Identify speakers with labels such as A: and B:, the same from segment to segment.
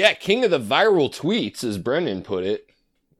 A: Yeah, king of the viral tweets, as Brendan put it.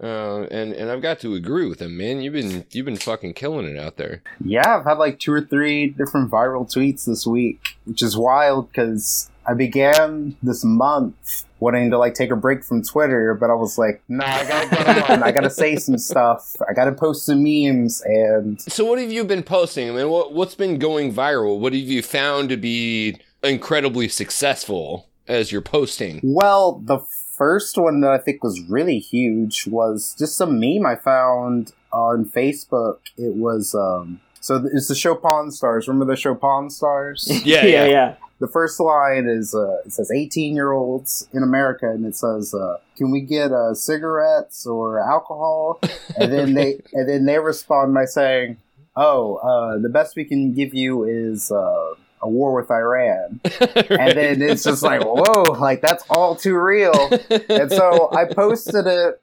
A: Uh, and and I've got to agree with him, man. You've been you've been fucking killing it out there.
B: Yeah, I've had like two or three different viral tweets this week, which is wild because I began this month wanting to like take a break from Twitter, but I was like, nah, I gotta get on. I gotta say some stuff. I gotta post some memes, and
A: So what have you been posting? I mean, what what's been going viral? What have you found to be incredibly successful as you're posting?
B: well, the first one that I think was really huge was just some meme I found on Facebook. It was um. So it's the show Pawn Stars. Remember the show Pawn Stars?
A: Yeah,
C: yeah,
A: yeah.
C: yeah.
B: the first line is uh, it says 18 year olds in america and it says uh, can we get uh, cigarettes or alcohol and then they and then they respond by saying oh uh, the best we can give you is uh, a war with iran. And then it's just like whoa like that's all too real. And so i posted it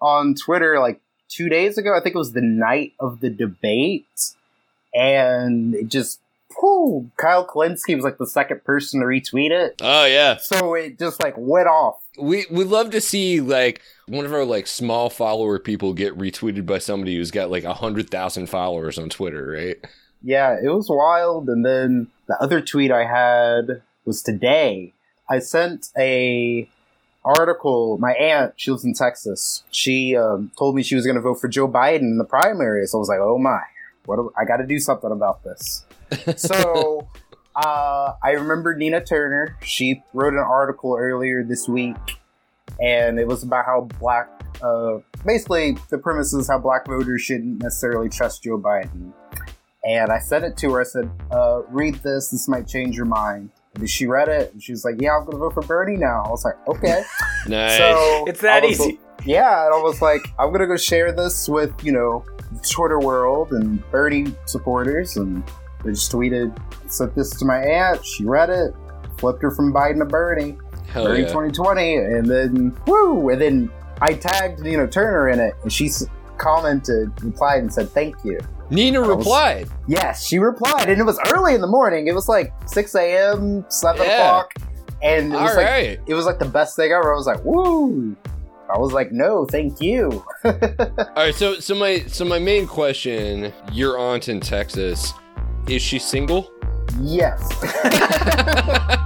B: on twitter like two days ago. I think it was the night of the debate. And it just whew, kyle Kulinski was like the second person to retweet it.
A: Oh yeah.
B: so it just like went off.
A: We we love to see like one of our like small follower people get retweeted by somebody who's got like a hundred thousand followers on Twitter, right?
B: Yeah it was wild and then the other tweet i had was today. I sent a article my aunt she lives in texas she um, told me she was going to vote for joe biden in the primary so i was like oh my what do, i got to do something about this. So uh, i remember nina turner she wrote an article earlier this week and it was about how black uh, basically the premise is how black voters shouldn't necessarily trust joe biden and I sent it to her. I said, uh, "Read this. This might change your mind." And she read it, and she was like, "Yeah, I'm gonna vote for Bernie now." I was like, "Okay."
A: Nice.
B: So
C: It's that
B: I was-
C: easy.
B: Yeah, and I was like, "I'm gonna go share this with you know the Twitter world and Bernie supporters," and I just tweeted, sent this to my aunt. She read it, flipped her from Biden to Bernie,
A: Hell
B: Bernie
A: yeah.
B: 2020, and then woo, and then I tagged Nina Turner in it, and she s- commented, replied, and said, "Thank you."
A: Nina
B: was-
A: replied.
B: Yes, she replied, and it was early in the morning. It was like six a.m., seven
A: Yeah.
B: o'clock, and it
A: All
B: was
A: right.
B: like it was like the best thing ever. I was like, "Woo!" I was like, "No, thank you."
A: All right. So so my so my main question: Your aunt in Texas, is she single?
B: yes.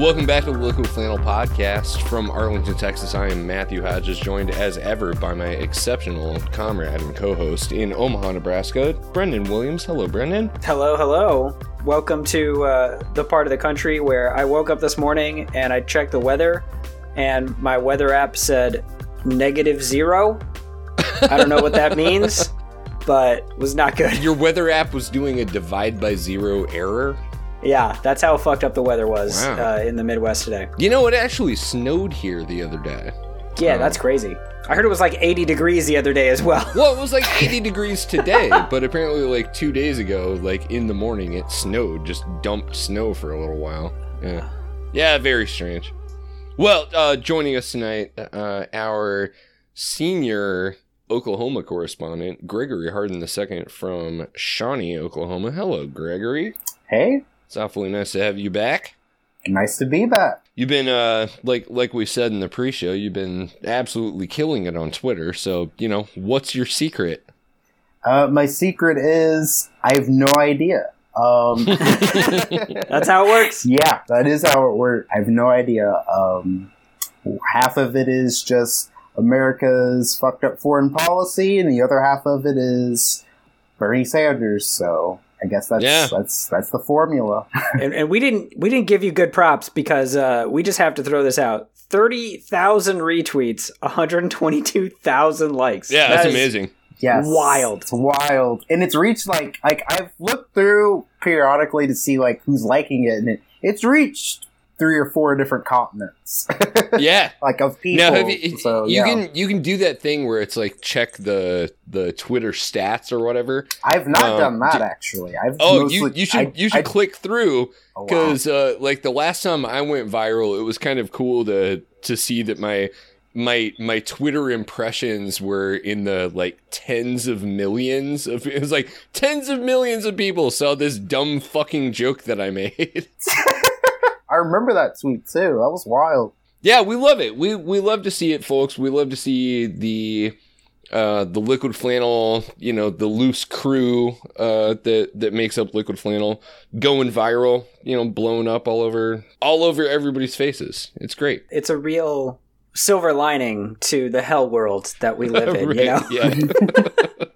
A: Welcome back to the Liquid Flannel Podcast from Arlington, Texas. I am Matthew Hodges, joined as ever by my exceptional comrade and co-host in Omaha, Nebraska, Brendan Williams. Hello, Brendan.
C: Hello, hello. Welcome to uh, the part of the country where I woke up this morning and I checked the weather, and my weather app said negative zero. I don't know what that means, but was not good.
A: Your weather app was doing a divide by zero error.
C: Yeah, that's how fucked up the weather was
A: Wow.
C: uh, in the Midwest today.
A: You know, it actually snowed here the other day.
C: Yeah,
A: Oh.
C: that's crazy. I heard it was like 80 degrees the other day as well.
A: Well, it was like 80 degrees today, but apparently, like two days ago, like in the morning, it snowed, just dumped snow for a little while. Yeah. Yeah, very strange. Well, uh, joining us tonight, uh, our senior Oklahoma correspondent, Gregory Hardin II from Shawnee, Oklahoma. Hello, Gregory.
B: hey,
A: It's awfully nice to have you back.
B: nice to be back.
A: You've been uh like like we said in the pre-show, you've been absolutely killing it on Twitter. So, you know, what's your secret?
B: Uh, my secret is I have no idea. Um,
C: That's how it works.
B: yeah, that is how it works. I have no idea. Um, half of it is just America's fucked up foreign policy, and the other half of it is Bernie Sanders. So I guess that's
A: Yeah.
B: that's that's the formula.
C: and, and we didn't we didn't give you good props because uh, we just have to throw this out. Thirty thousand retweets, one hundred twenty-two thousand likes.
A: Yeah,
C: That
A: that's
C: is-
A: amazing.
B: Yes,
C: Wild.
B: It's wild, and it's reached like like I've looked through periodically to see like who's liking it, and it, it's reached three or four different continents.
A: yeah.
B: like of people.
A: Now, you,
B: so
A: you
B: yeah.
A: can you can do that thing where it's like check the the Twitter stats or whatever.
B: I've not
A: um,
B: done that
A: do-
B: actually. I've
A: Oh,
B: mostly,
A: you you should
B: I-
A: you should
B: I-
A: click through
B: oh, wow.
A: because uh, like the last time I went viral, it was kind of cool to to see that my my my Twitter impressions were in the like tens of millions of it was like tens of millions of people saw this dumb fucking joke that I made.
B: I remember that tweet too. That was wild.
A: yeah, we love it. We we love to see it, folks. We love to see the uh, the liquid flannel, you know, the loose crew uh, that that makes up liquid flannel going viral, you know, blowing up all over all over everybody's faces. It's great.
C: It's a real silver lining to the hell world that we live in.
A: Right,
C: You know,
A: Yeah.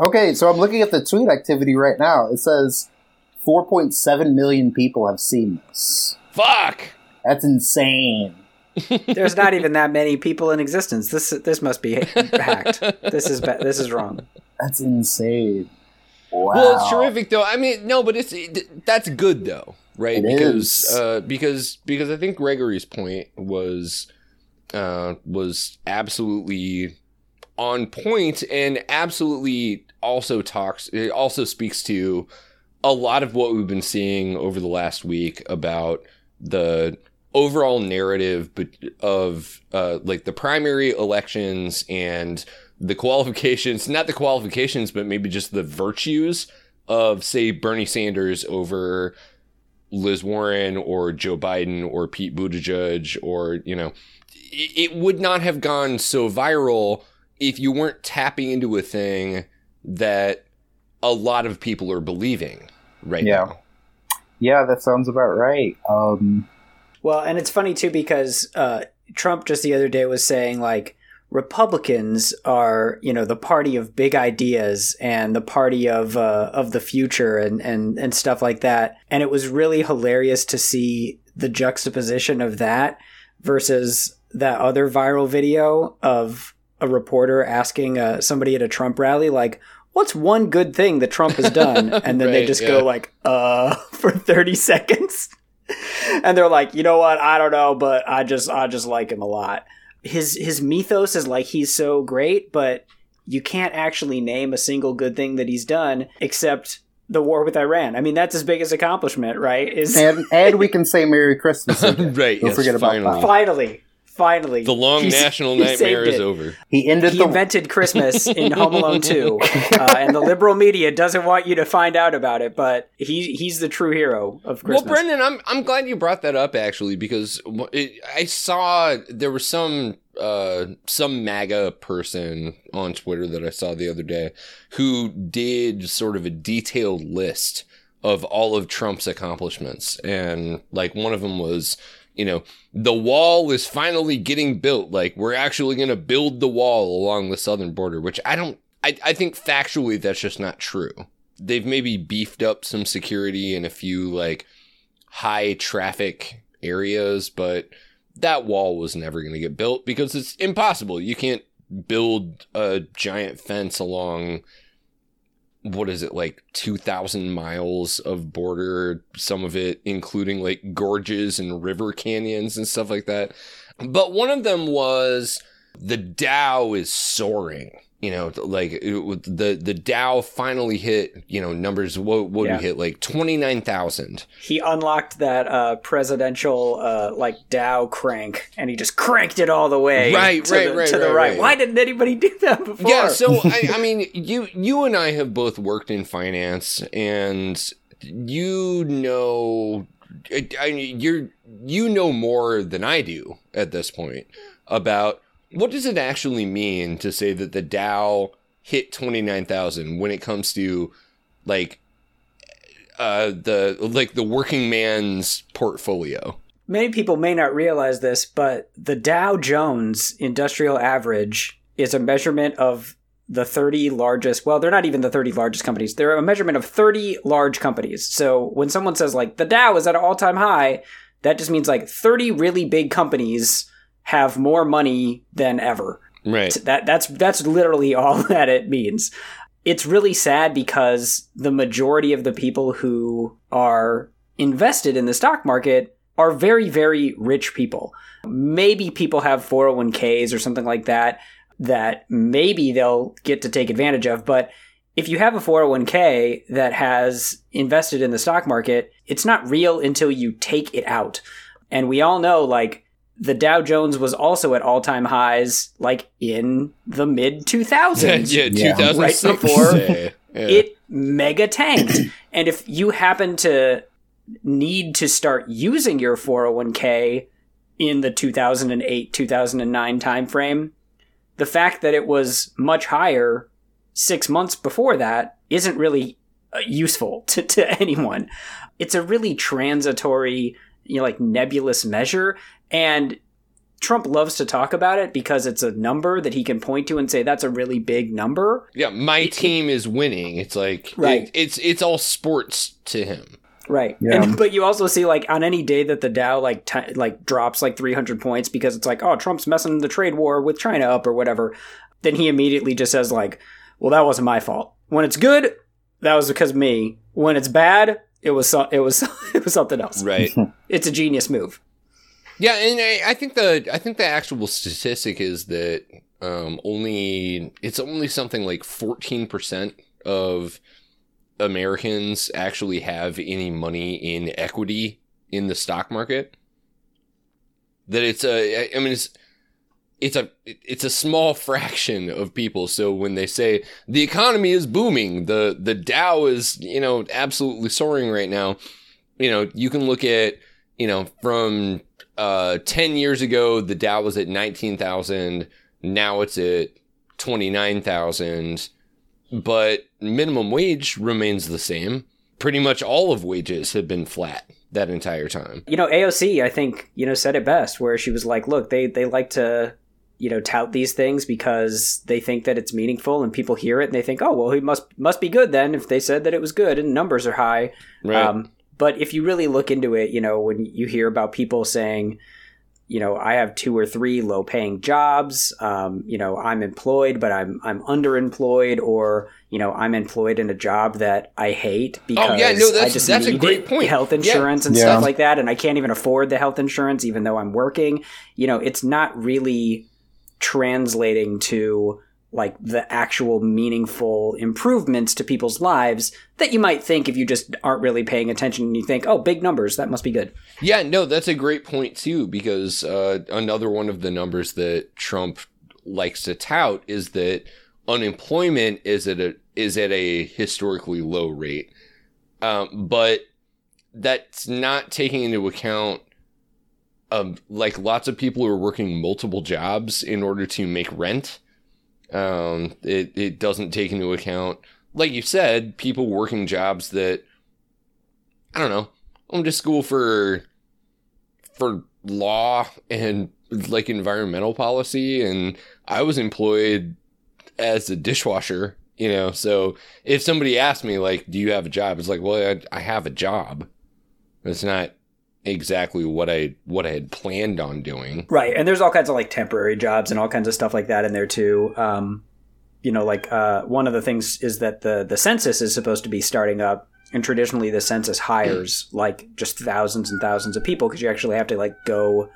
B: Okay, so I'm looking at the tweet activity right now. It says 4.7 million people have seen this.
A: Fuck.
B: That's insane.
C: there's not even that many people in existence. This this must be hacked. This is this is wrong.
B: That's insane. Wow.
A: Well, it's terrific though. I mean, no, but it's it, that's good though, right?
B: It
A: because
B: is.
A: uh, because because I think Gregory's point was uh, was absolutely on point and absolutely also talks. It also speaks to a lot of what we've been seeing over the last week about the overall narrative but- of uh, like the primary elections and the qualifications, not the qualifications, but maybe just the virtues of, say, Bernie Sanders over Liz Warren or Joe Biden or Pete Buttigieg or, you know, it, it would not have gone so viral if you weren't tapping into a thing that a lot of people are believing right
B: Yeah.
A: now.
B: Yeah, that sounds about right. Um,
C: Well, and it's funny too because uh, Trump just the other day was saying like Republicans are you know the party of big ideas and the party of uh, of the future and and and stuff like that. And it was really hilarious to see the juxtaposition of that versus that other viral video of a reporter asking uh, somebody at a Trump rally like. What's one good thing that Trump has done? And then they just
A: yeah.
C: go like, uh, for 30 seconds and they're like, you know what? I don't know, but I just I just like him a lot. His his mythos is like he's so great, but you can't actually name a single good thing that he's done except the war with Iran. I mean, that's his biggest accomplishment, right? Is
B: and and we can say Merry Christmas.
A: right.
B: Don't
A: yes,
B: forget about
A: finally.
B: that.
C: finally, finally,
A: The long
C: he's-
A: national
C: he
A: nightmare is over.
B: He ended
C: He
B: the
C: invented Christmas in Home Alone 2, uh, and the liberal media doesn't want you to find out about it. But he he's the true hero of Christmas.
A: Well, Brendan, I'm I'm glad you brought that up actually because it, I saw there was some uh some MAGA person on Twitter that I saw the other day who did sort of a detailed list of all of Trump's accomplishments and like one of them was you know the wall is finally getting built like we're actually going to build the wall along the southern border which I don't I, I think factually that's just not true they've maybe beefed up some security in a few like high traffic areas, but that wall was never going to get built because it's impossible. You can't build a giant fence along what is it like 2000 miles of border some of it including like gorges and river canyons and stuff like that but one of them was the Dow is soaring. You know, like it, the the Dow finally hit. You know, numbers. What what
C: Yeah.
A: we hit? Like twenty nine thousand.
C: he unlocked that uh, presidential uh, like Dow crank, and he just cranked it all the way
A: Right,
C: to
A: right,
C: the,
A: right,
C: to the
A: right,
C: right.
A: right.
C: Why didn't anybody do that before?
A: Yeah. So I, I mean, you you and I have both worked in finance, and you know, I, I you're you know more than I do at this point about what does it actually mean to say that the Dow hit twenty nine thousand when it comes to like uh the like the working man's portfolio.
C: Many people may not realize this, but the Dow Jones Industrial Average is a measurement of the 30 largest, well, they're not even the 30 largest companies. They're a measurement of 30 large companies. So when someone says, like, the Dow is at an all time high, that just means like 30 really big companies have more money than ever.
A: Right.
C: That that's that's literally all that it means. It's really sad because the majority of the people who are invested in the stock market are very, very rich people. Maybe people have 401ks or something like that that maybe they'll get to take advantage of. But if you have a 401k that has invested in the stock market, it's not real until you take it out. And we all know, like, the Dow Jones was also at all time highs, like in the mid 2000s.
A: yeah,
B: Yeah.
A: 2006.
C: Right before
A: Yeah, yeah.
C: It mega tanked. and if you happen to need to start using your 401k in the 2008 2009 timeframe, the fact that it was much higher six months before that isn't really uh, useful to, to anyone. It's a really transitory, you know, like nebulous measure. And Trump loves to talk about it because it's a number that he can point to and say that's a really big number.
A: yeah, my team is winning. It's like
C: Right.
A: it- it's it's all sports to him.
C: Right.
B: Yeah.
C: And, but you also see like on any day that the Dow like t- like drops like 300 points because it's like oh Trump's messing the trade war with China up or whatever, then he immediately just says like, well that wasn't my fault. When it's good, that was because of me. When it's bad, it was so- it was it was something else.
A: Right.
C: It's a genius move.
A: Yeah, and I, I think the I think the actual statistic is that um, only it's only something like fourteen percent of Americans actually have any money in equity in the stock market. That it's a I mean it's it's a it's a small fraction of people. So when they say the economy is booming, the the Dow is you know absolutely soaring right now, you know you can look at you know from uh 10 years ago the Dow was at 19,000 now it's at 29,000 but minimum wage remains the same. Pretty much all of wages have been flat that entire time.
C: You know, AOC, I think, you know, said it best where she was like, look, they, they like to, you know, tout these things because they think that it's meaningful and people hear it and they think, oh, well, he must, must be good then if they said that it was good and numbers are high.
A: right.
C: Um, but if you really look into it, you know, when you hear about people saying, you know, I have two or three low paying jobs, um, you know, I'm employed, but I'm, I'm underemployed or, you know, I'm employed in a job that I hate because
A: Oh, yeah, no,
C: I just
A: that's a
C: need
A: great point.
C: health
A: Yeah.
C: insurance and
B: Yeah.
C: stuff like that. And I can't even afford the health insurance, even though I'm working, you know, it's not really translating to like the actual meaningful improvements to people's lives that you might think if you just aren't really paying attention and you think, oh, big numbers, that must be good.
A: Yeah, no, that's a great point too, because uh, another one of the numbers that Trump likes to tout is that unemployment is at a is at a historically low rate, um, but that's not taking into account. Um, like lots of people who are working multiple jobs in order to make rent. Um, it it doesn't take into account, like you said, people working jobs that I don't know. I went to school for for law and like environmental policy and I was employed as a dishwasher, you know. So if somebody asked me like, "Do you have a job?" It's like, "Well, I, I have a job." It's not exactly what I what I had planned on doing.
C: Right. And there's all kinds of like temporary jobs and all kinds of stuff like that in there too. Um, you know, like uh, one of the things is that the the census is supposed to be starting up, and traditionally the census hires like just thousands and thousands of people because you actually have to like go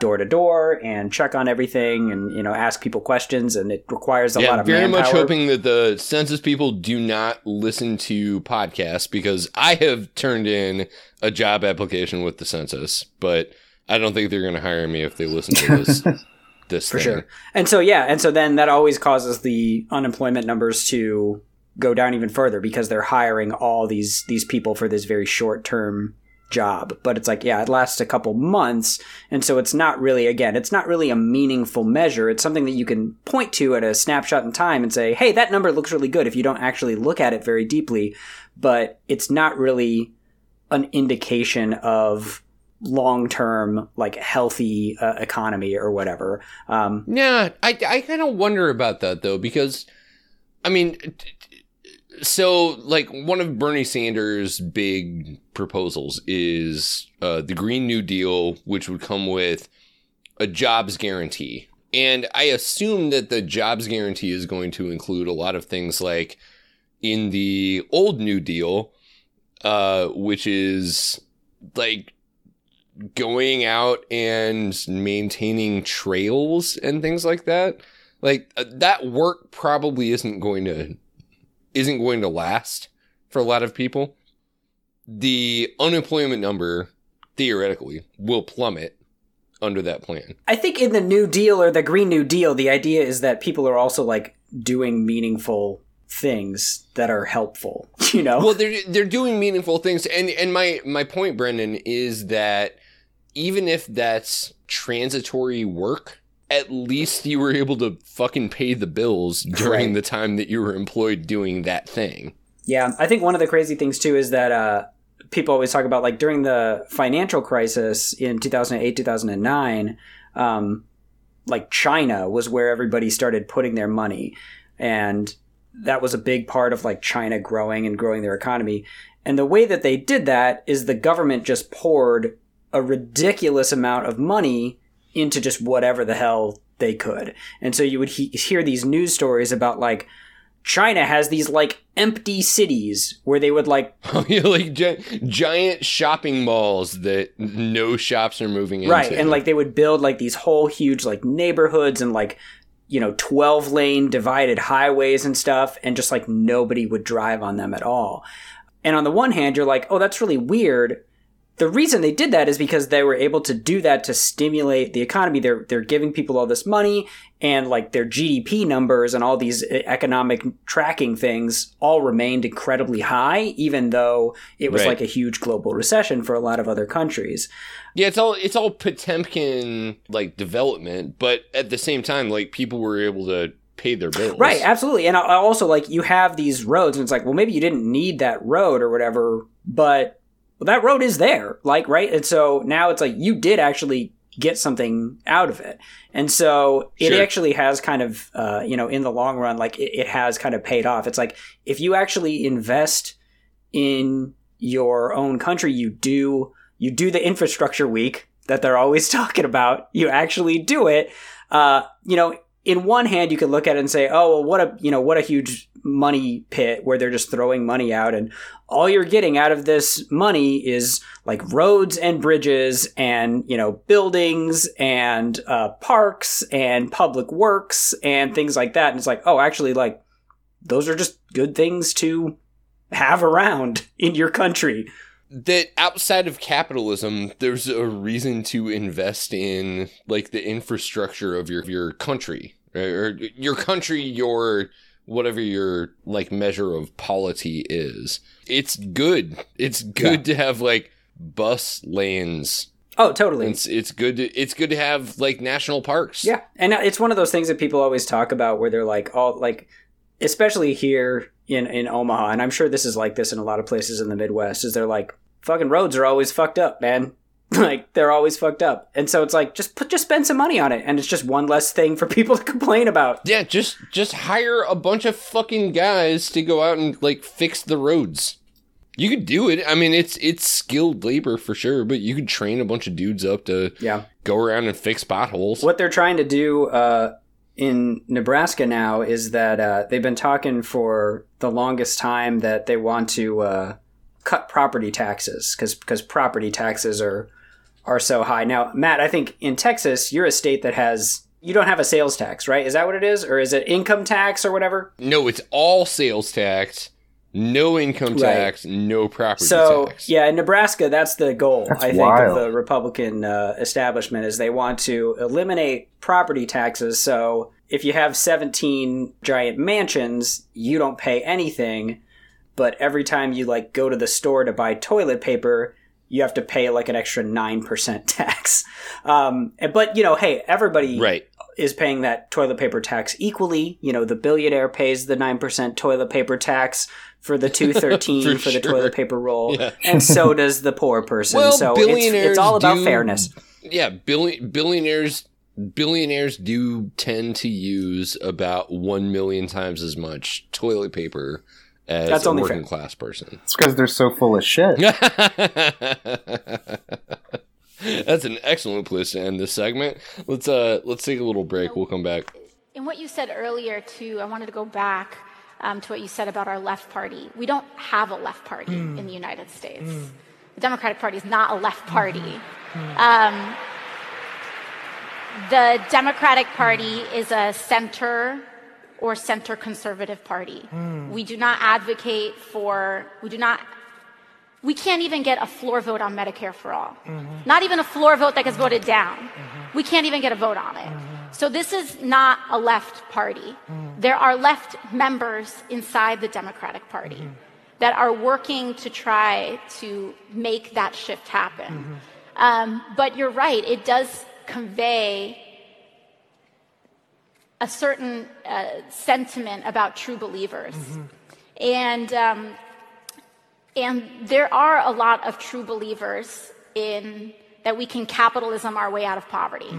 C: door to door and check on everything and you know ask people questions and it requires a lot of.
A: yeah, very much hoping that the census people do not listen to podcasts because I have turned in a job application with the census, but I don't think they're going to hire me if they listen to this. this
C: for
A: thing.
C: sure. And so yeah, and so then that always causes the unemployment numbers to go down even further because they're hiring all these these people for this very short term job. But it's like yeah, it lasts a couple months, and so it's not really again, it's not really a meaningful measure. It's something that you can point to at a snapshot in time and say, "Hey, that number looks really good." If you don't actually look at it very deeply, but it's not really an indication of long term like healthy uh, economy or whatever. Um,
A: Yeah, I, I kind of wonder about that though because, I mean, t- so like one of Bernie Sanders' big proposals is uh, the Green New Deal, which would come with a jobs guarantee, and I assume that the jobs guarantee is going to include a lot of things like in the old New Deal, uh, which is like going out and maintaining trails and things like that. Like uh, that work probably isn't going to isn't going to last for a lot of people. The unemployment number theoretically will plummet under that plan.
C: I think in the New Deal or the Green New Deal, the idea is that people are also like doing meaningful things that are helpful. You know,
A: well, they're they're doing meaningful things, and and my my point, Brendan, is that even if that's transitory work, at least you were able to fucking pay the bills during
C: Right.
A: the time that you were employed doing that thing.
C: Yeah, I think one of the crazy things too is that uh, people always talk about like during the financial crisis in 2008, 2009, um, like China was where everybody started putting their money. And that was a big part of like China growing and growing their economy. And the way that they did that is the government just poured a ridiculous amount of money into just whatever the hell they could. And so you would he- hear these news stories about like China has these like empty cities where they would like
A: oh, like gi- giant shopping malls that no shops are moving into.
C: right and like they would build like these whole huge like neighborhoods and like you know 12 lane divided highways and stuff and just like nobody would drive on them at all and on the one hand you're like oh that's really weird the reason they did that is because they were able to do that to stimulate the economy they're they're giving people all this money and like their GDP numbers and all these e- economic tracking things all remained incredibly high even though it was
A: Right.
C: like a huge global recession for a lot of other countries
A: Yeah, it's all it's all Potemkin like development, but at the same time, like people were able to pay their bills.
C: Right, absolutely. And also like you have these roads, and it's like, well, maybe you didn't need that road or whatever, but well, that road is there, like right. And so now it's like you did actually get something out of it, and so it
A: Sure.
C: actually has kind of, uh, you know, in the long run, like it, it has kind of paid off. It's like if you actually invest in your own country, you do you do the infrastructure week that they're always talking about. You actually do it. Uh, you know, in one hand, you could look at it and say, "Oh, well, what a you know what a huge money pit where they're just throwing money out, and all you're getting out of this money is like roads and bridges, and you know buildings and uh, parks and public works and things like that." And it's like, oh, actually, like those are just good things to have around in your country.
A: that outside of capitalism, there's a reason to invest in like the infrastructure of your your country, right? or your country, your whatever your like measure of polity is. It's good. It's good to have like bus lanes.
C: Oh, totally.
A: It's it's good to it's good to have like national parks.
C: Yeah, and it's one of those things that people always talk about, where they're like, all like, especially here in in Omaha, and I'm sure this is like this in a lot of places in the Midwest. Is they're like, fucking roads are always fucked up, man. like they're always fucked up, and so it's like just put just spend some money on it, and it's just one less thing for people to complain about.
A: Yeah, just just hire a bunch of fucking guys to go out and like fix the roads. You could do it. I mean, it's it's skilled labor for sure, but you could train a bunch of dudes up to
C: Yeah,
A: go around and fix potholes.
C: what they're trying to do uh, in Nebraska now is that uh, they've been talking for the longest time that they want to uh, cut property taxes because property taxes are are so high. Now, Matt, I think in Texas, you're a state that has you don't have a sales tax, right? Is that what it is, or is it income tax or whatever?
A: No, it's all sales tax, no income
C: Right.
A: tax, no property
C: So
A: tax.
C: yeah, in Nebraska, that's the goal.
B: That's
C: I think
B: wild.
C: of the Republican uh, establishment is they want to eliminate property taxes. So if you have 17 giant mansions, you don't pay anything, but every time you like go to the store to buy toilet paper, you have to pay like an extra nine percent tax. Um, but you know, hey, everybody
A: Right.
C: is paying that toilet paper tax equally. You know, the billionaire pays the 9% toilet paper tax for the 213
A: For
C: for, the toilet paper roll.
A: Yeah.
C: And so does the poor person.
A: Well,
C: so it's,
A: billionaires
C: it's all about
A: do-
C: fairness.
A: Yeah, billion, billionaires billionaires do tend to use about 1 million times as much toilet paper as
C: That's
A: a
C: only
A: working
C: fair.
A: class person.
B: It's because they're so full of shit.
A: That's an excellent place to end this segment. Let's uh let's take a little break. We'll come back.
D: In what you said earlier, too, I wanted to go back um, to what you said about our left party. We don't have a left party in the United States. The Democratic Party is not a left party. Um, the Democratic Party is a center or center conservative party. Hmm. We do not advocate for, we do not, we can't even get a floor vote on Medicare for all. Mm-hmm. Not even a floor vote that gets voted down. Mm-hmm. We can't even get a vote on it. Mm-hmm. So this is not a left party. There are left members inside the Democratic Party that are working to try to make that shift happen. Um, but you're right, it does convey a certain uh, sentiment about true believers. And, um, and there are a lot of true believers in that we can capitalism our way out of poverty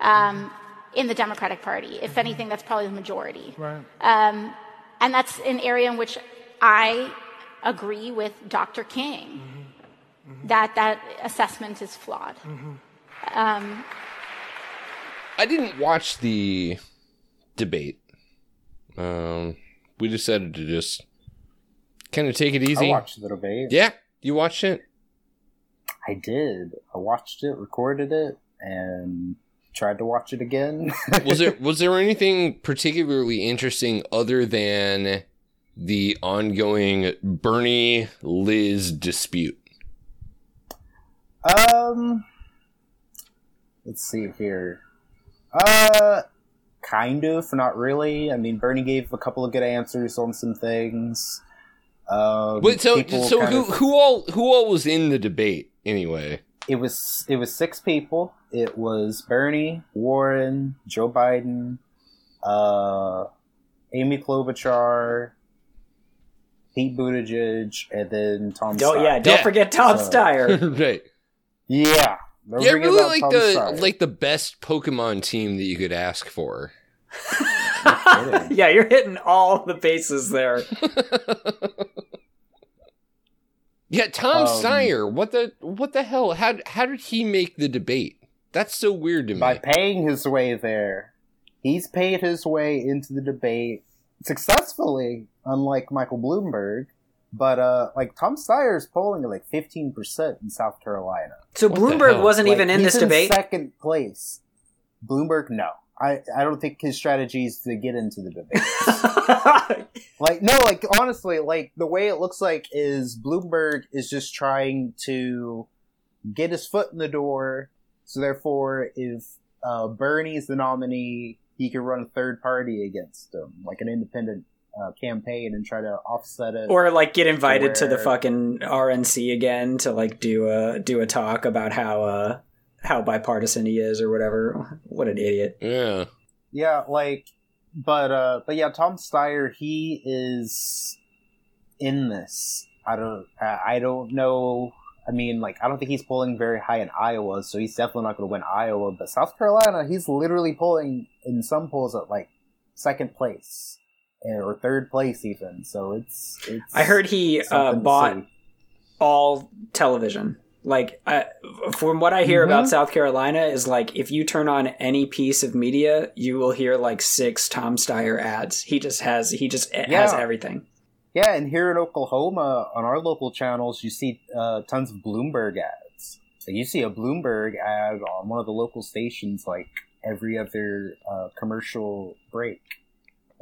D: um, in the Democratic Party. If anything, that's probably the majority.
E: Right.
D: Um, and that's an area in which I agree with Dr. King that that assessment is flawed. Um,
A: I didn't watch the debate. Um, we decided to just kind of take it
B: I
A: easy.
B: watched the debate.
A: Yeah, you watched it.
B: I did. I watched it, recorded it, and tried to watch it again.
A: Was there was there anything particularly interesting other than the ongoing Bernie Liz dispute?
B: Um, let's see here. Uh, kind of, not really. I mean, Bernie gave a couple of good answers on some things. Um,
A: Wait, so so who
B: of-
A: who all who all was in the debate anyway?
B: It was it was six people. It was Bernie, Warren, Joe Biden, uh, Amy Klobuchar, Pete Buttigieg, and then Tom.
C: Don't
B: Steyer.
C: yeah, don't
A: Yeah.
C: forget Tom
B: So-
C: Steyer.
A: right.
B: yeah. Don't
A: Yeah, really
B: about
A: like
B: Tom
A: the
B: Steyer.
A: like the best Pokemon team that you could ask for.
C: yeah, you're hitting all the bases there.
A: Yeah, Tom
B: Um,
A: Steyer. What the what the hell? How how did he make the debate? That's so weird to me.
B: by paying his way there. He's paid his way into the debate successfully, unlike Michael Bloomberg. But uh, like Tom Steyer's polling at like fifteen percent in South Carolina.
C: So
A: What
C: Bloomberg wasn't
B: Like,
C: even in
B: he's
C: this debate.
B: second place. Bloomberg, no. I, I don't think his strategy is to get into the debate. like no, like honestly, like the way it looks like is Bloomberg is just trying to get his foot in the door. So therefore, if uh, Bernie's the nominee, he can run a third party against him, like an independent uh, campaign, and try to offset it.
C: or like get invited to the fucking RNC again to like do a do a talk about how uh how bipartisan he is or whatever. What an idiot.
A: yeah.
B: Yeah, like, but uh, but yeah, Tom Steyer, he is in this. I don't, I I don't know. I mean, like, I don't think he's polling very high in Iowa, so he's definitely not going to win Iowa. But South Carolina, he's literally polling in some polls at like second place or third place even. So it's, it's
C: I heard he uh, bought all television. Like, I, from what I hear
B: Mhm.
C: about South Carolina, is like if you turn on any piece of media, you will hear like six Tom Steyer ads. He just has he just has everything.
B: Yeah, and here in Oklahoma, on our local channels, you see uh, tons of Bloomberg ads. So you see a Bloomberg ad on one of the local stations like every other uh, commercial break.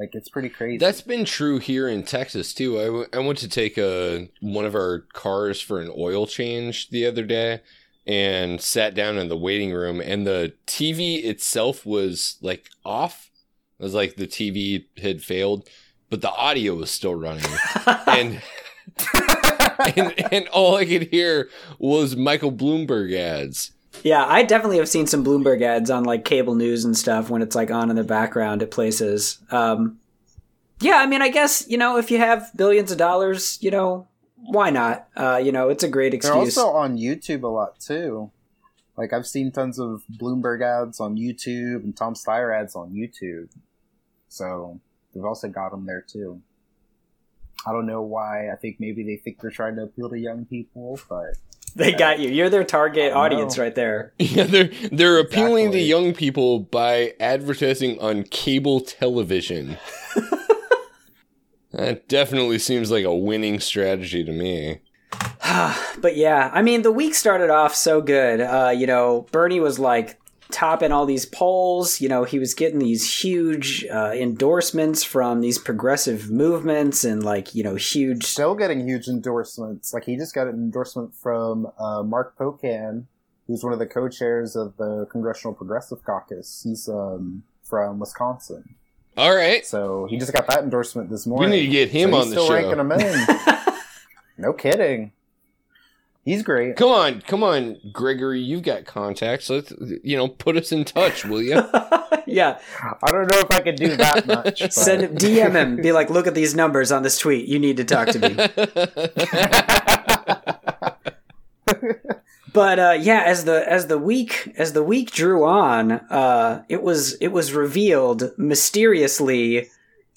B: Like it's pretty crazy.
A: That's been true here in Texas too. I, w- I went to take a one of our cars for an oil change the other day and sat down in the waiting room and the TV itself was like off. It was like the TV had failed, but the audio was still running. and and and all I could hear was Michael Bloomberg ads.
C: Yeah, I definitely have seen some Bloomberg ads on like cable news and stuff when it's like on in the background at places. Um, yeah, I mean, I guess you know if you have billions of dollars, you know, why not? Uh, you know, it's a great excuse.
B: They're also on YouTube a lot too. Like I've seen tons of Bloomberg ads on YouTube and Tom Steyer ads on YouTube. So they've also got them there too. I don't know why. I think maybe they think they're trying to appeal to young people, but
C: they got you. You're their target
B: I know.
C: audience right there.
A: Yeah, they're they're appealing to young people by advertising on cable television. that definitely seems like a winning strategy to me.
C: but yeah, I mean, the week started off so good. Uh, you know, Bernie was like topping all these polls. You know, he was getting these huge uh, endorsements from these progressive movements and like you know huge.
B: Still getting huge endorsements. Like he just got an endorsement from uh, Mark Pocan, who's one of the co-chairs of the Congressional Progressive Caucus. He's um, from Wisconsin.
A: All right.
B: So he just got that endorsement this
A: We
B: morning.
A: need to get him
B: So he's
A: on the
B: still
A: show.
B: ranking him in. no kidding. He's great.
A: Come on, come on, Gregory. You've got contacts. Let's you know, put us in touch, will you?
C: yeah,
B: I don't know if I could do that much. But
C: send him, DM him, be like, look at these numbers on this tweet. You need to talk to me. but uh, yeah, as the as the week as the week drew on, uh, it was it was revealed mysteriously,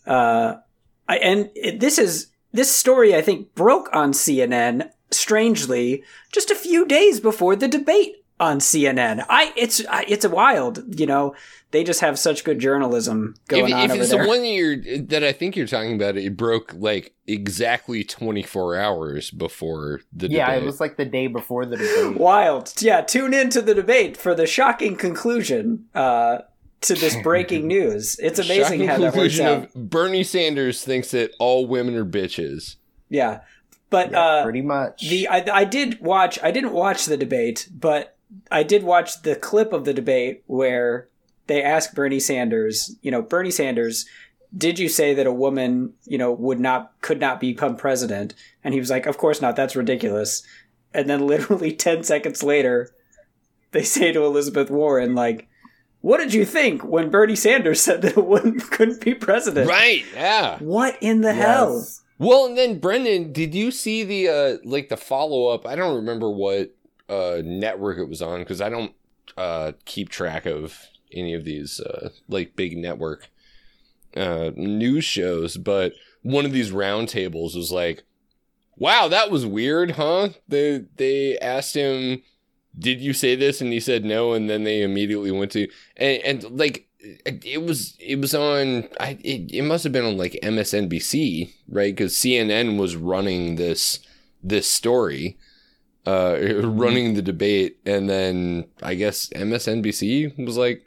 C: uh, I, and it, this is this story I think broke on CNN strangely just a few days before the debate on CNN. I it's I, it's wild, you know. They just have such good journalism going
A: if
C: on
A: if
C: over
A: it's
C: there.
A: the one that you're that I think you're talking about, it broke like exactly 24 hours before the debate.
B: yeah,
A: debate.
B: it was like the day before the debate.
C: Wild. Yeah, tune in to the debate for the shocking conclusion uh, to this breaking news. It's amazing
A: Shocking
C: how that works
A: conclusion
C: out.
A: of Bernie Sanders thinks that all women are bitches.
C: Yeah, but
B: Yeah,
C: uh,
B: pretty much.
C: the I, I did watch. I didn't watch the debate, but I did watch the clip of the debate where they asked Bernie Sanders. You know, Bernie Sanders. Did you say that a woman, you know, would not could not become president? And he was like, "Of course not. That's ridiculous." And then literally 10 seconds later, they say to Elizabeth Warren like, "What did you think when Bernie Sanders said that a woman couldn't be president?"
A: Right? Yeah.
C: What in the
B: Yes.
C: hell?
A: Well, and then Brendan, did you see the uh like the follow up? I don't remember what uh network it was on because I don't uh keep track of any of these uh like big network uh news shows, but one of these roundtables was like, "Wow, that was weird, huh?" They they asked him, "Did you say this?" and he said no, and then they immediately went to and, and like it was it was on I it, it must have been on like MSNBC right? Because CNN was running this this story uh running the debate. And then I guess MSNBC was like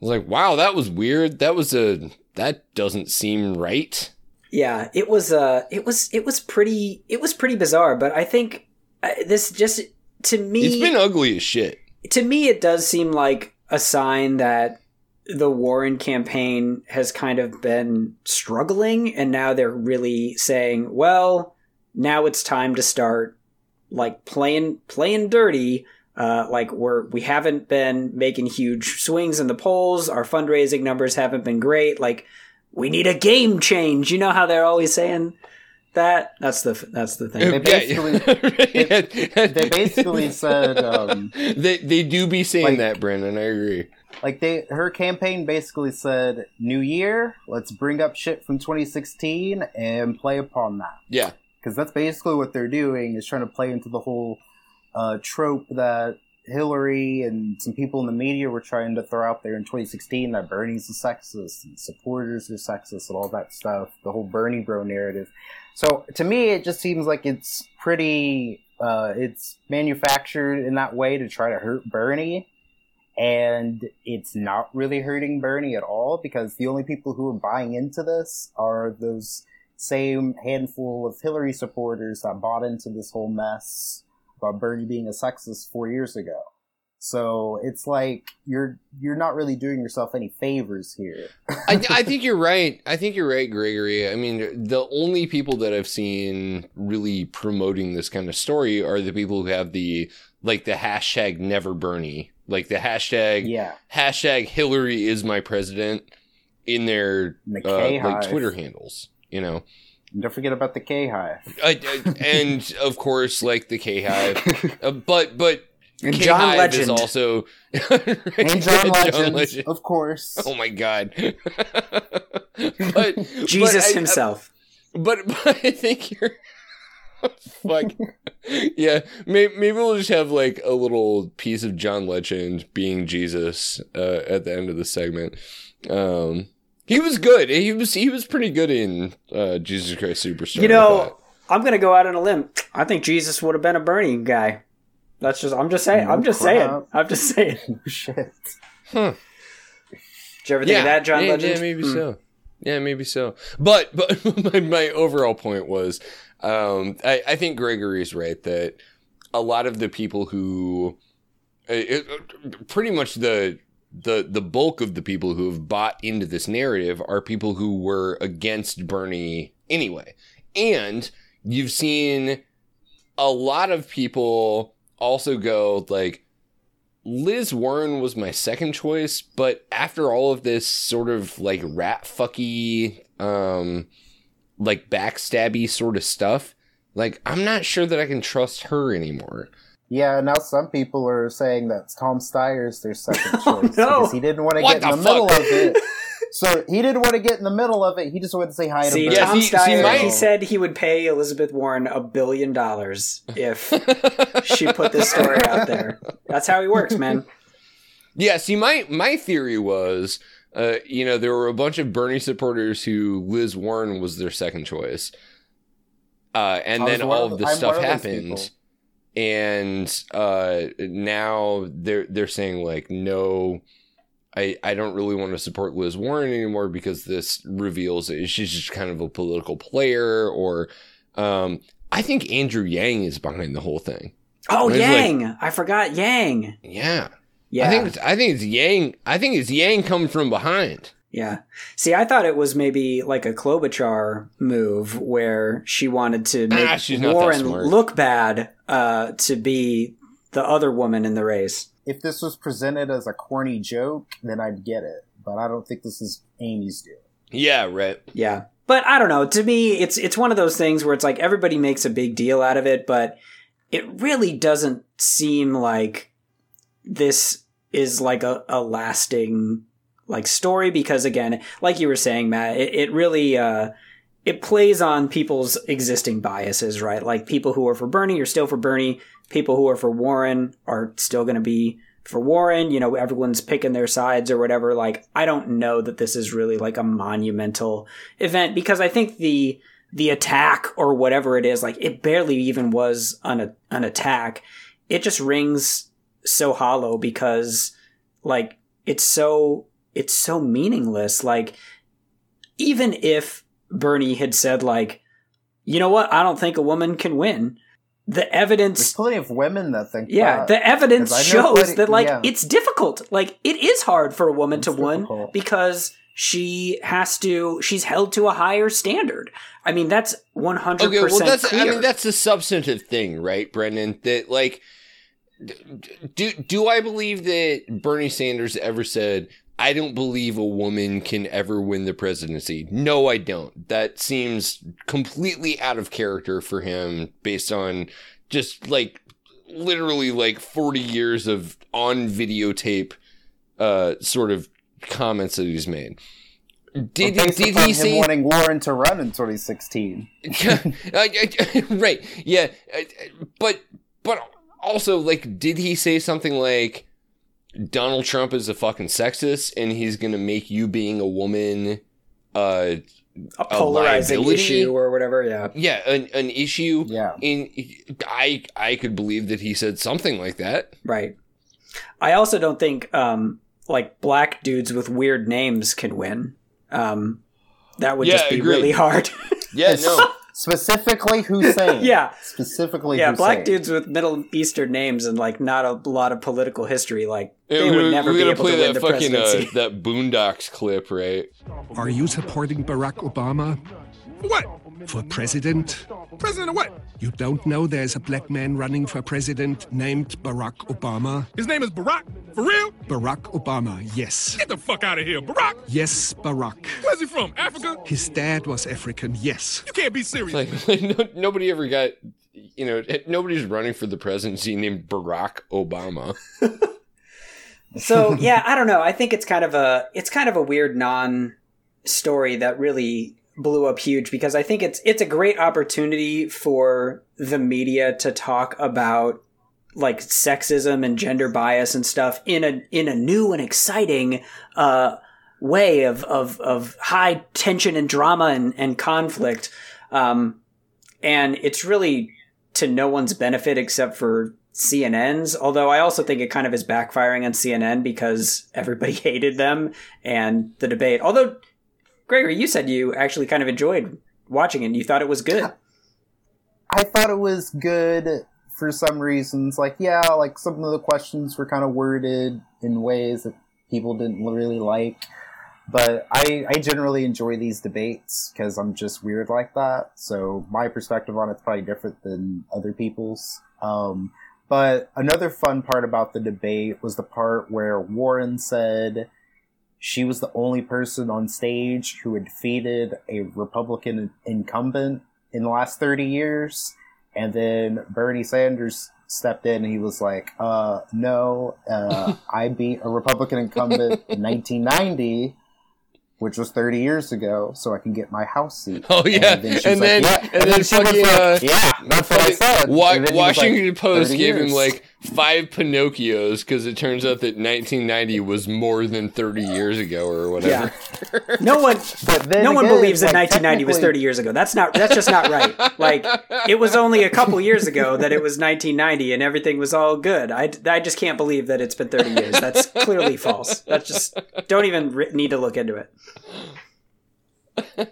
A: was like wow that was weird. That was a that doesn't seem right.
C: Yeah, it was uh it was it was pretty it was pretty bizarre, but I think uh, this just to me
A: it's been ugly as shit.
C: to me it does seem like a sign that the Warren campaign has kind of been struggling and now they're really saying, well, now it's time to start like playing playing dirty. Uh, like we're we haven't been making huge swings in the polls. Our fundraising numbers haven't been great. Like we need a game change. You know how they're always saying that. That's the that's the thing.
B: They basically- they basically said, um,
A: they they do be saying
B: like-
A: that Brendan I agree
B: like they her campaign basically said, "New year, let's bring up shit from 2016 and play upon that."
A: yeah
B: Because that's basically what they're doing is trying to play into the whole uh, trope that Hillary and some people in the media were trying to throw out there in 2016 that Bernie's a sexist and supporters are sexist and all that stuff. The whole Bernie bro narrative. So to me, it just seems like it's pretty. Uh, it's manufactured in that way to try to hurt Bernie and it's not really hurting Bernie at all because the only people who are buying into this are those same handful of Hillary supporters that bought into this whole mess about Bernie being a sexist four years ago. So it's like you're you're not really doing yourself any favors here.
A: I, I think you're right. I think you're right, Gregory. I mean, the only people that I've seen really promoting this kind of story are the people who have the like the hashtag Never Bernie, like the hashtag
B: yeah,
A: hashtag Hillary is my president in their
B: the
A: uh, like. Twitter handles. You know,
B: And Don't forget about the K hive.
A: I, I- and of course, like the K Hive, uh, but but
C: And John
A: Hive is also
B: and John
A: Yeah,
B: Legend, of course.
A: Oh my god! but
C: Jesus
A: but I-
C: himself.
A: But, but I think you're. Fuck. yeah, maybe, maybe we'll just have like a little piece of John Legend being Jesus uh, at the end of the segment. Um, he was good. He was he was pretty good in uh, Jesus Christ Superstar.
C: You know. I'm gonna go out on a limb. I think Jesus would have been a Bernie guy. That's just. I'm just saying. I'm just saying. I'm just saying. shit Did
B: Shit.
C: you ever think of that, John
A: yeah,
C: Legend?
A: Yeah, maybe
C: Hmm.
A: so. Yeah, maybe so. But but my, my overall point was, um, I, I think Gregory's right that a lot of the people who, uh, it, pretty much the the the bulk of the people who have bought into this narrative are people who were against Bernie anyway, and you've seen a lot of people also go like Liz Warren was my second choice, but after all of this sort of like rat fucky, um, like backstabby sort of stuff, like I'm not sure that I can trust her anymore.
B: Yeah, now some people are saying that Tom Steyer's their second
C: Oh,
B: choice
C: no.
B: because he didn't want to
A: What
B: get in
A: the
B: the middle of it. So he didn't want to get in the middle of it. He just wanted to say hi to
C: See,
B: Bernie.
A: Yeah,
C: Tom
A: see- see,
C: Steyer,
A: my-
C: he said he would pay Elizabeth Warren a billion dollars if she put this story out there. That's how he works, man.
A: Yeah, see, my my theory was, uh, you know, there were a bunch of Bernie supporters who Liz Warren was their second choice, uh, and
B: I
A: then all
B: of
A: of
B: the-
A: this
B: I'm
A: stuff
B: one of those
A: happened, and uh, now they're they're saying like, no, I I don't really want to support Liz Warren anymore because this reveals that she's just kind of a political player, or um, I think Andrew Yang is behind the whole thing.
C: Oh,
A: It's like-
C: Yang! I forgot Yang.
A: Yeah.
C: Yeah,
A: I think it's, I think it's Yang. I think it's Yang coming from behind.
C: yeah. See, I thought it was maybe like a Klobuchar move where she wanted to make
A: Ah, she's not that
C: Warren look bad uh, to be the other woman in the race.
B: If this was presented as a corny joke, then I'd get it. But I don't think this is Amy's doing.
A: Yeah, right.
C: Yeah. But I don't know. To me, it's it's one of those things where it's like everybody makes a big deal out of it, but it really doesn't seem like this is like a, a lasting like story because again, like you were saying, Matt, it, it really uh it plays on people's existing biases, right? Like people who are for Bernie are still for Bernie, people who are for Warren are still gonna be for Warren, you know, everyone's picking their sides or whatever. Like, I don't know that this is really like a monumental event because I think the the attack or whatever it is, like it barely even was an an attack. It just rings so hollow because like it's so it's so meaningless. Like even if Bernie had said like, you know what, I don't think a woman can win. The evidence
B: There's
C: evidence
B: plenty of women that think
C: yeah,
B: that.
C: the evidence shows
B: plenty-
C: that like
B: yeah.
C: it's difficult. Like it is hard for a woman to
B: It's
C: win because she has to she's held to a higher standard. I mean, that's 100%
A: Okay, well, that's
C: clear.
A: I mean that's a substantive thing, right, Brendan? That like, d- do do I believe that Bernie Sanders ever said? I don't believe a woman can ever win the presidency. No, I don't. That seems completely out of character for him based on just like literally like 40 years of on videotape uh sort of comments that he's made. Did,
B: Well,
A: did he say
B: wanting Warren to run in 2016?
A: I- I- right. Yeah. But but also like did he say something like Donald Trump is a fucking sexist and he's going to make you being a woman uh
C: a polarizing
A: liability?
C: issue or whatever. Yeah,
A: yeah, an, an issue
B: Yeah.
A: in I I could believe that he said something like that.
C: right. I also don't think um, like black dudes with weird names can win. Um, that would
A: Yeah,
C: just be
A: agreed.
C: really hard.
A: Yeah, no.
B: Specifically Hussein.
C: Yeah.
B: Specifically
C: yeah,
B: Hussein.
C: black dudes with Middle Eastern names and like not a lot of political history, like
A: Yeah,
C: they
A: we-
C: would never
A: we
C: be
A: gotta
C: able
A: play
C: to win
A: that
C: the
A: fucking uh,
C: presidency.
A: that Boondocks clip, right?
E: Are you supporting Barack Obama?
F: What?
E: For president?
F: President of what?
E: You don't know there's a black man running for president named Barack Obama?
F: His name is Barack. For real?
E: Barack Obama, yes.
F: Get the fuck out of here. Barack?
E: Yes, Barack.
F: Where's he from? Africa?
E: His dad was African, yes.
F: You can't be serious.
A: Like, like no, nobody ever got, you know, eh, nobody's running for the presidency named Barack Obama.
C: so yeah, I don't know. I think it's kind of a it's kind of a weird non story that really blew up huge because I think it's it's a great opportunity for the media to talk about like sexism and gender bias and stuff in a in a new and exciting uh way of of of high tension and drama and, and conflict. Um and it's really to no one's benefit except for CNN's. Although I also think it kind of is backfiring on CNN because everybody hated them and the debate. Although, Gregory, you said you actually kind of enjoyed watching it and you thought it was good.
B: I thought it was good for some reasons. Like, yeah, like some of the questions were kind of worded in ways that people didn't really like. But I, I generally enjoy these debates because I'm just weird like that. So my perspective on it's probably different than other people's. Um, but another fun part about the debate was the part where Warren said she was the only person on stage who had defeated a Republican incumbent in the last 30 years. And then Bernie Sanders stepped in and he was like, uh, no, uh, I beat a Republican incumbent in 1990 which was 30 years ago, so I can get my house seat.
A: Oh yeah, and then, and then,
B: like, yeah.
A: and then
B: she was
A: fucking
B: like,
A: uh,
B: yeah, that's what I said.
A: Wa-
B: And then he was like,
A: Washington Post
B: 30
A: gave him like five Pinocchios because it turns out that 1990 was more than 30 years ago or whatever.
C: Yeah. No one
B: But then
C: no one believes that
B: like,
C: 1990 was 30 years ago. That's not that's just not right. Like it was only a couple years ago that it was 1990 and everything was all good. I, I just can't believe that it's been 30 years. That's clearly false. That's just don't even re- need to look into it.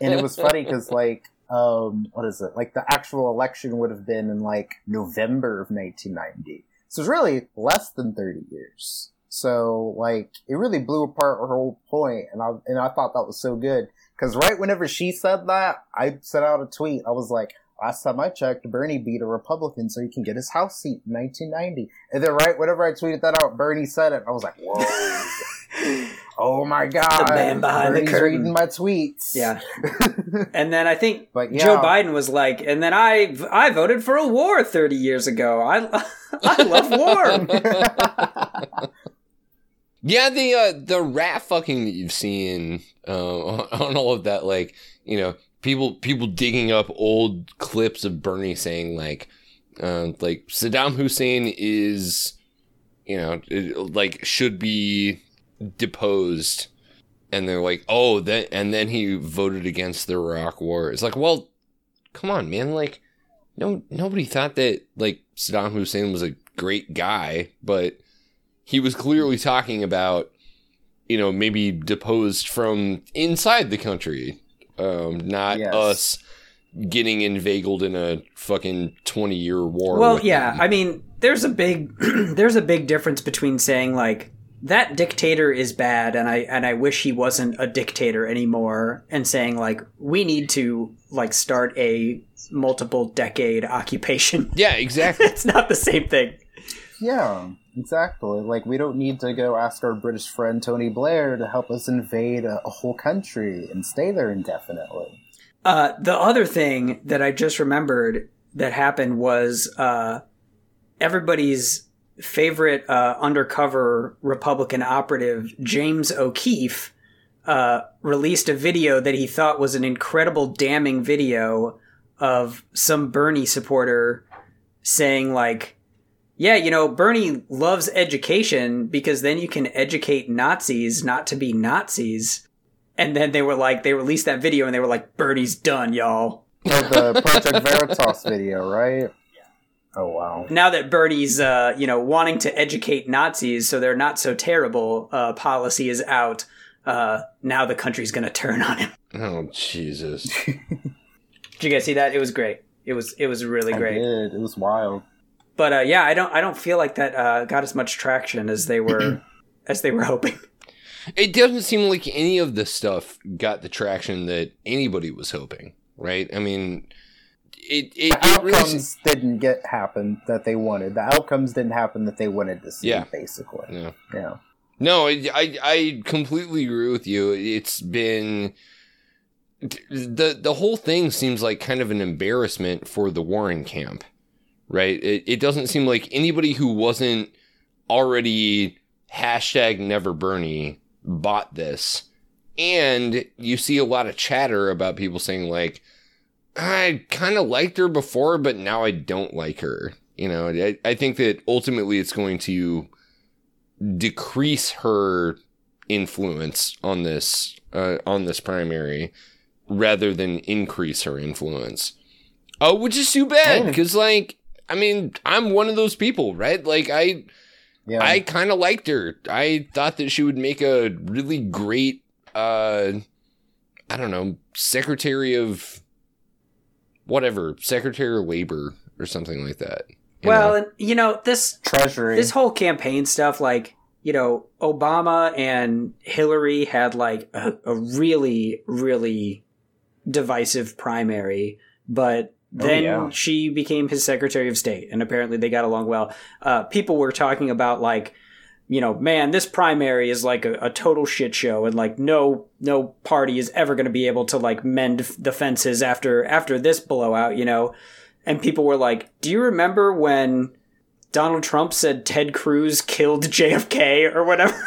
B: and it was funny because like um what is it like the actual election would have been in like november of 1990 so it's really less than 30 years. So like it really blew apart her whole point and i and i thought that was so good. Because right whenever she said that i sent out a tweet. I was like last time i checked bernie beat a republican so he can get his house seat in 1990 and then right whenever i tweeted that out bernie said it. I was like whoa oh my god the
C: man behind the curtain.
B: reading my tweets
C: Yeah. And then I think
B: But yeah.
C: Joe Biden was like, and then I I voted for a war 30 years ago. I I love war.
A: Yeah, the uh, the rat fucking that you've seen uh, on all of that, like you know, people people digging up old clips of Bernie saying like, uh, like Saddam Hussein is, you know, it- like should be deposed, and they're like, oh, then and then he voted against the Iraq War. It's like, well, come on, man, like, no, nobody thought that like Saddam Hussein was a great guy, but he was clearly talking about, you know, maybe deposed from inside the country, um, not
B: Yes.
A: us getting inveigled in a fucking twenty year war.
C: Well, yeah,
A: them.
C: I mean, there's a big there's a big difference between saying like that dictator is bad and I and I wish he wasn't a dictator anymore and saying like we need to like start a multiple decade occupation.
A: yeah, exactly.
C: it's not the same thing.
B: Yeah, exactly. Like, we don't need to go ask our British friend Tony Blair to help us invade a, a whole country and stay there indefinitely.
C: Uh, the other thing that I just remembered that happened was uh, everybody's favorite uh, undercover Republican operative, James O'Keefe, uh, released a video that he thought was an incredible, damning video of some Bernie supporter saying, like, yeah, you know, Bernie loves education because then you can educate Nazis not to be Nazis. And then they were like, they released that video and they were like, Bernie's done, y'all.
B: The Project Veritas video, right? Oh, wow.
C: Now that Bernie's, uh, you know, wanting to educate Nazis so they're not so terrible, uh, policy is out. Uh, now the country's gonna turn on him.
A: oh Jesus.
C: Did you guys see that? It was great. It was, it was really
B: I
C: great.
B: did. It was wild.
C: But uh, yeah, I don't, I don't feel like that uh, got as much traction as they were, as they were hoping.
A: It doesn't seem like any of this stuff got the traction that anybody was hoping, right? I mean, it it,
B: The
A: it really
B: outcomes didn't get happen that they wanted. The outcomes didn't happen that they wanted to see,
A: Yeah.
B: basically.
A: yeah.
B: Yeah.
A: No, I, I I completely agree with you. It's been the the whole thing seems like kind of an embarrassment for the Warren camp, right? It it doesn't seem like anybody who wasn't already hashtag Never Bernie bought this, and you see a lot of chatter about people saying like, I kind of liked her before, but now I don't like her. You know, I, I think that ultimately it's going to decrease her influence on this uh, on this primary rather than increase her influence. Oh, which is too bad
B: Oh.
A: because, like, I mean, I'm one of those people, right? Like, I
B: Yeah.
A: I kind of liked her. I thought that she would make a really great, uh, I don't know, secretary of whatever, secretary of labor or something like that. you
C: Well,
A: know?
C: and you know this
B: Treasury.
C: this whole campaign stuff, like you know, Obama and Hillary had like a, a really, really divisive primary, but then
B: yeah.
C: she became his Secretary of State, and apparently they got along well. Uh, people were talking about like, you know, man, this primary is like a, a total shit show, and like no no party is ever going to be able to like mend the fences after after this blowout, you know. And people were like, "Do you remember when Donald Trump said Ted Cruz killed JFK or whatever?"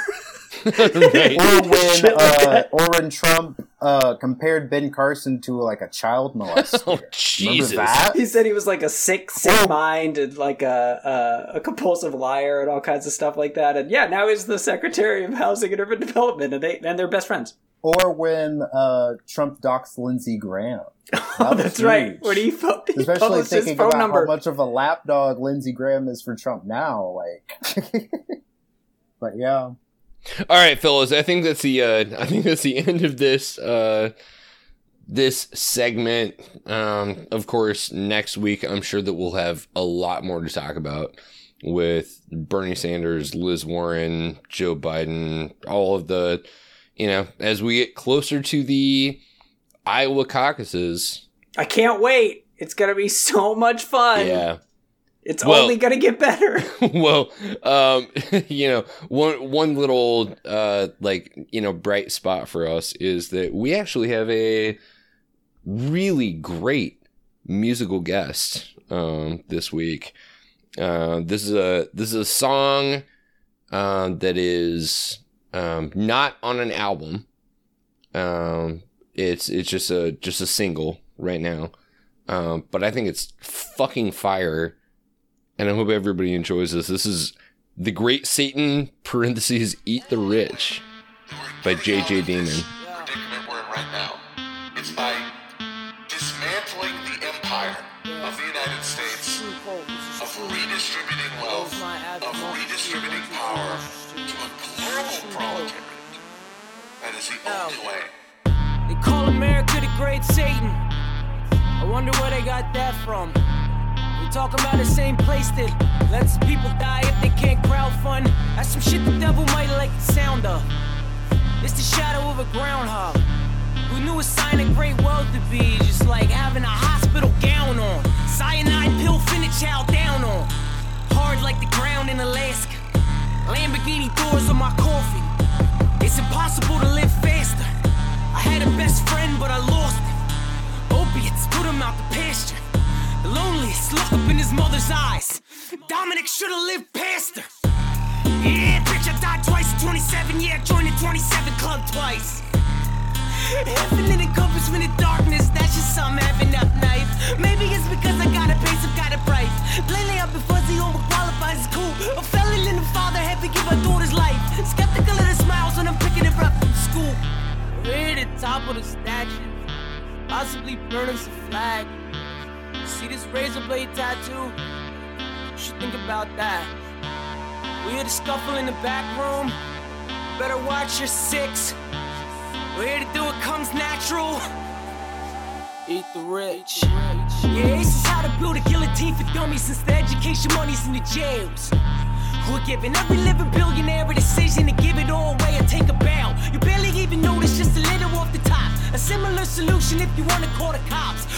A: Right.
B: or when
C: Shit
B: uh,
C: that.
B: or when Trump uh, compared Ben Carson to like a child molester.
A: Oh, Jesus.
B: that?
C: he said he was like a sick, sick
B: Oh.
C: mind and like a, a a compulsive liar and all kinds of stuff like that. And yeah, now he's the Secretary of Housing and Urban Development, and they and they're best friends.
B: Or when uh, Trump doxed Lindsey Graham.
C: Oh,
B: was
C: that's right.
B: huge.
C: When he, fu- he
B: Especially
C: published his
B: thinking
C: phone
B: about
C: number.
B: how much of a lapdog Lindsey Graham is for Trump now. Like, but yeah.
A: All right, fellas. I think that's the uh, I think that's the end of this uh, this segment. Um, of course, next week I'm sure that we'll have a lot more to talk about with Bernie Sanders, Liz Warren, Joe Biden, all of the you know as we get closer to the Iowa caucuses.
C: I can't wait. It's gonna be so much fun.
A: Yeah.
C: It's
A: Well-
C: only gonna get better.
A: well, um, you know, one one little uh, like you know bright spot for us is that we actually have a really great musical guest um, this week. Uh, this is a this is a song um, that is um, not on an album. Um, it's it's just a just a single right now, um, but I think it's fucking fire and I hope everybody enjoys this. This is The Great Satan, parentheses, Eat the Rich by J.J. Demon.
G: predicament we're in right now. It's by dismantling the empire of the United States, of redistributing wealth, of redistributing power to a global proletariat. That is the only way.
H: They call America the Great Satan. I wonder where they got that from. Talking about the same place that lets people die if they can't crowdfund. That's some shit the devil might like the sound of. It's the shadow of a groundhog. Who knew a sign of great wealth to be just like having a hospital gown on. Cyanide pill finna chow down on. Hard like the ground in Alaska. Lamborghini doors on my coffin. It's impossible to live faster. I had a best friend, but I lost it. Opiates put him out the pasture. Loneliest look up in his mother's eyes. Dominic should have lived past her. Yeah, bitch, I died twice at 27. Yeah, joined the 27 club twice. Heaven in the darkness, that's just something having up knife. Maybe it's because I got a base, I've got a price. Lately I've been fuzzy, overqualified, it's cool. A felon and a father had to give my daughter's life. Skeptical of the smiles when I'm picking her up from school. We're at the top of the statue, possibly burn us a flag. See this razor blade tattoo? You should think about that. We hear the scuffle in the back room. Better watch your six. We're here to do what comes natural. Eat the rich. Yeah, this is how to build a guillotine for dummies since the education money's in the jails. We're giving every living billionaire a decision to give it all away or take a bow. You barely even notice just a little off the top. A similar solution if you wanna call the cops.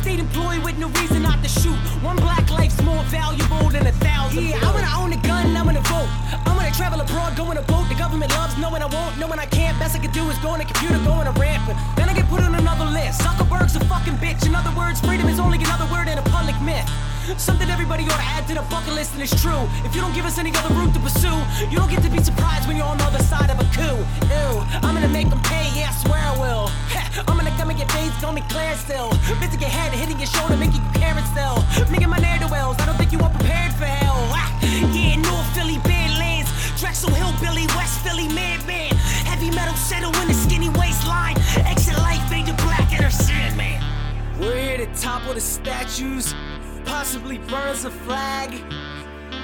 H: State employee with no reason not to shoot. One black life's more valuable than a thousand. Yeah, I'm gonna own a gun, I'm gonna vote. I'm gonna travel abroad, go on a boat. The government loves knowing I won't, knowing I can't. Best I can do is go on a computer, go on a rampant. Then I get put on another list. Zuckerberg's a fucking bitch. In other words, freedom is only another word in a public myth. Something everybody ought to add to the bucket list, and it's true. If you don't give us any other route to pursue, you don't get to be surprised when you're on the other side of a coup. Ew, I'm gonna make them pay, yeah, I swear I will. I'm gonna come and get face, call me Claire still. Visit your head, hitting your shoulder, making you carrot still. Making my ne'er wells, I don't think you are prepared for hell. Ah, yeah, North Philly, Badlands, Drexel West Philly, Madman. Heavy metal settle in the skinny waistline. Exit fade to black, and her Sandman. We're here to topple the statues, possibly burns a flag.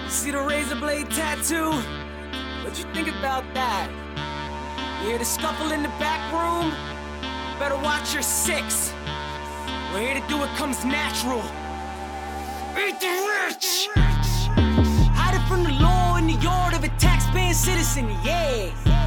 H: See the razor blade tattoo? What you think about that? You hear the scuffle in the back room? Better watch your six. We're here to do what comes natural. Eat the rich! Hide it from the law in the yard of a taxpaying citizen, yeah.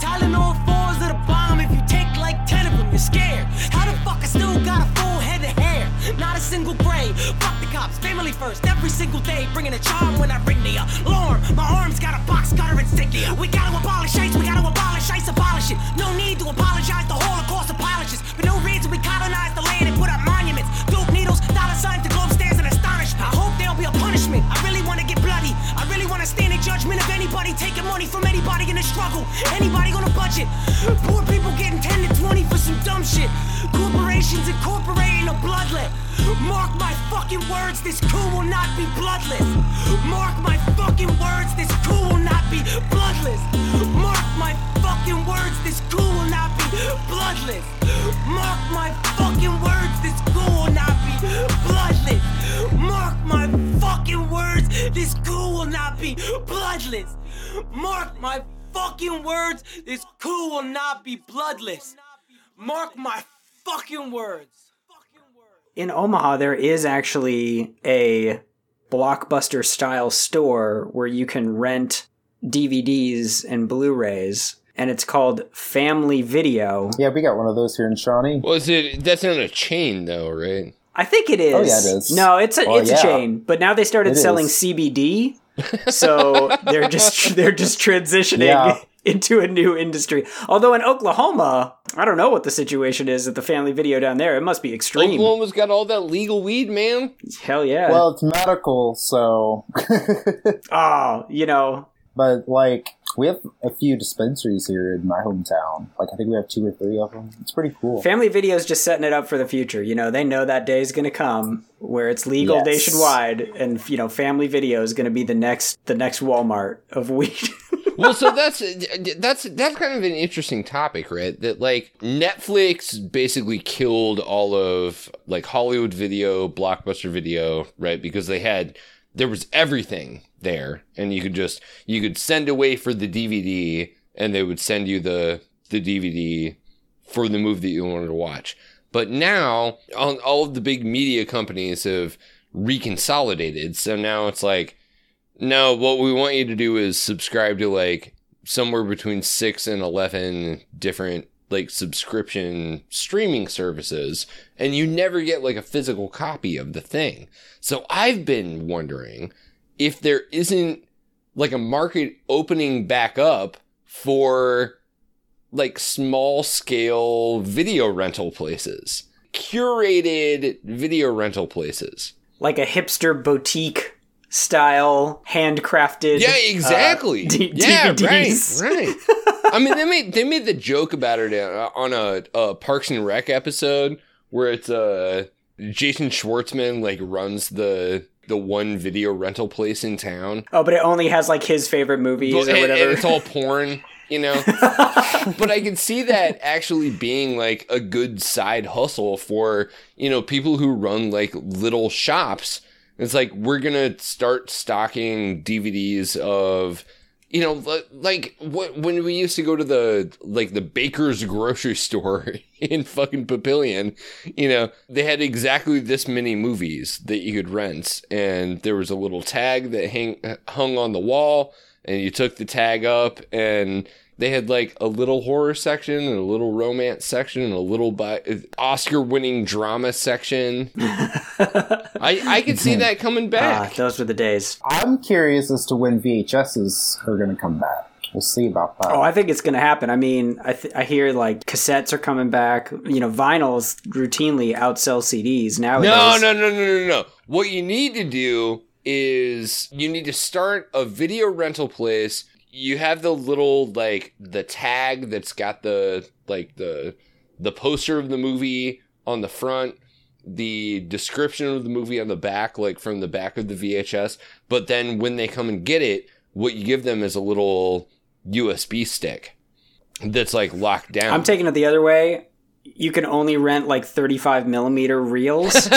H: Tylenol fours of the bomb if you take like 10 of them, you're scared. How the fuck I still got a full head of hair? Not a single gray. Fuck the cops, family first, every single day. Bringing a charm when I ring the alarm. My arms got a box cutter insignia. We gotta abolish ICE, we gotta abolish ICE, abolish it. No need to apologize, the Holocaust apologists. For no reason, we colonized the land and put up monuments. Dope needles, dollar signs, the globe struggle. Anybody on a budget. Poor people getting 10 to 20 for some dumb shit. Corporations incorporating a bloodlet. Mark my fucking words, this coup will not be bloodless. Mark my fucking words, this coup will not be bloodless. Mark my fucking words, this coup will not be bloodless. Mark my fucking words, this coup will not be bloodless. Mark my fucking words, this coup will not be bloodless. Mark my fucking words, this coup will not be bloodless. Mark my fucking words.
C: In Omaha, there is actually a blockbuster style store where you can rent DVDs and Blu-rays, and it's called Family Video.
B: Yeah, we got one of those here in Shawnee.
A: Well, is it? That's not a chain, though, right?
C: I think it is.
B: Oh, yeah, it is.
C: No, it's a
B: Well,
C: it's
B: yeah.
C: a chain, but now they started
B: It
C: selling
B: is.
C: CBD, so they're just they're just transitioning
B: Yeah.
C: into a new industry. Although in Oklahoma, I don't know what the situation is at the family video down there. It must be extreme.
A: Oklahoma's got all that legal weed, man.
C: Hell yeah.
B: Well, it's medical, so.
C: oh, you know,
B: but, like, we have a few dispensaries here in my hometown. Like, I think we have two or three of them. It's pretty cool.
C: Family Video is just setting it up for the future. You know, they know that day is going to come where it's legal
B: Yes.
C: nationwide, and you know, Family Video is going to be the next the next Walmart of weed.
A: well, so that's that's that's kind of an interesting topic, right? That like Netflix basically killed all of like Hollywood video, blockbuster video, right? Because they had there was everything there, and you could just you could send away for the DVD, and they would send you the the DVD for the movie that you wanted to watch. But now, all, all of the big media companies have reconsolidated, so now it's like no, what we want you to do is subscribe to like somewhere between six and 11 different like subscription streaming services, and you never get like a physical copy of the thing. So I've been wondering if there isn't like a market opening back up for like small scale video rental places, curated video rental places.
C: like a hipster boutique style handcrafted
A: Yeah, exactly.
C: uh, D-
A: yeah,
C: DVDs.
A: right, right. I mean, they made they made the joke about it uh, on a, a Parks and Rec episode where it's uh Jason Schwartzman like runs the the one video rental place in town,
C: oh but it only has like his favorite movies
A: but,
C: or whatever
A: and it's all porn. You know, but I can see that actually being like a good side hustle for you know people who run like little shops. It's like we're gonna start stocking DVDs of you know like when we used to go to the like the baker's grocery store in fucking Papillion, you know they had exactly this many movies that you could rent, and there was a little tag that hang hung on the wall, and you took the tag up and. They had like a little horror section and a little romance section and a little bi- Oscar-winning drama section. I I could see that coming
C: ah,
A: back.
C: those were the days
B: I'm curious as to when VHSs are going to come back. We'll see about that.
C: oh i think it's gonna happen i mean i, th- I hear like cassettes are coming back you know vinyls routinely outsell cds nowadays
A: No, no, no, no, no, no. What you need to do is you need to start a video rental place. You have the little like the tag that's got the like the the poster of the movie on the front, the description of the movie on the back, like from the back of the VHS. But then when they come and get it, what you give them is a little USB stick that's like locked down.
C: i'm taking it the other way you can only rent like 35 millimeter reels.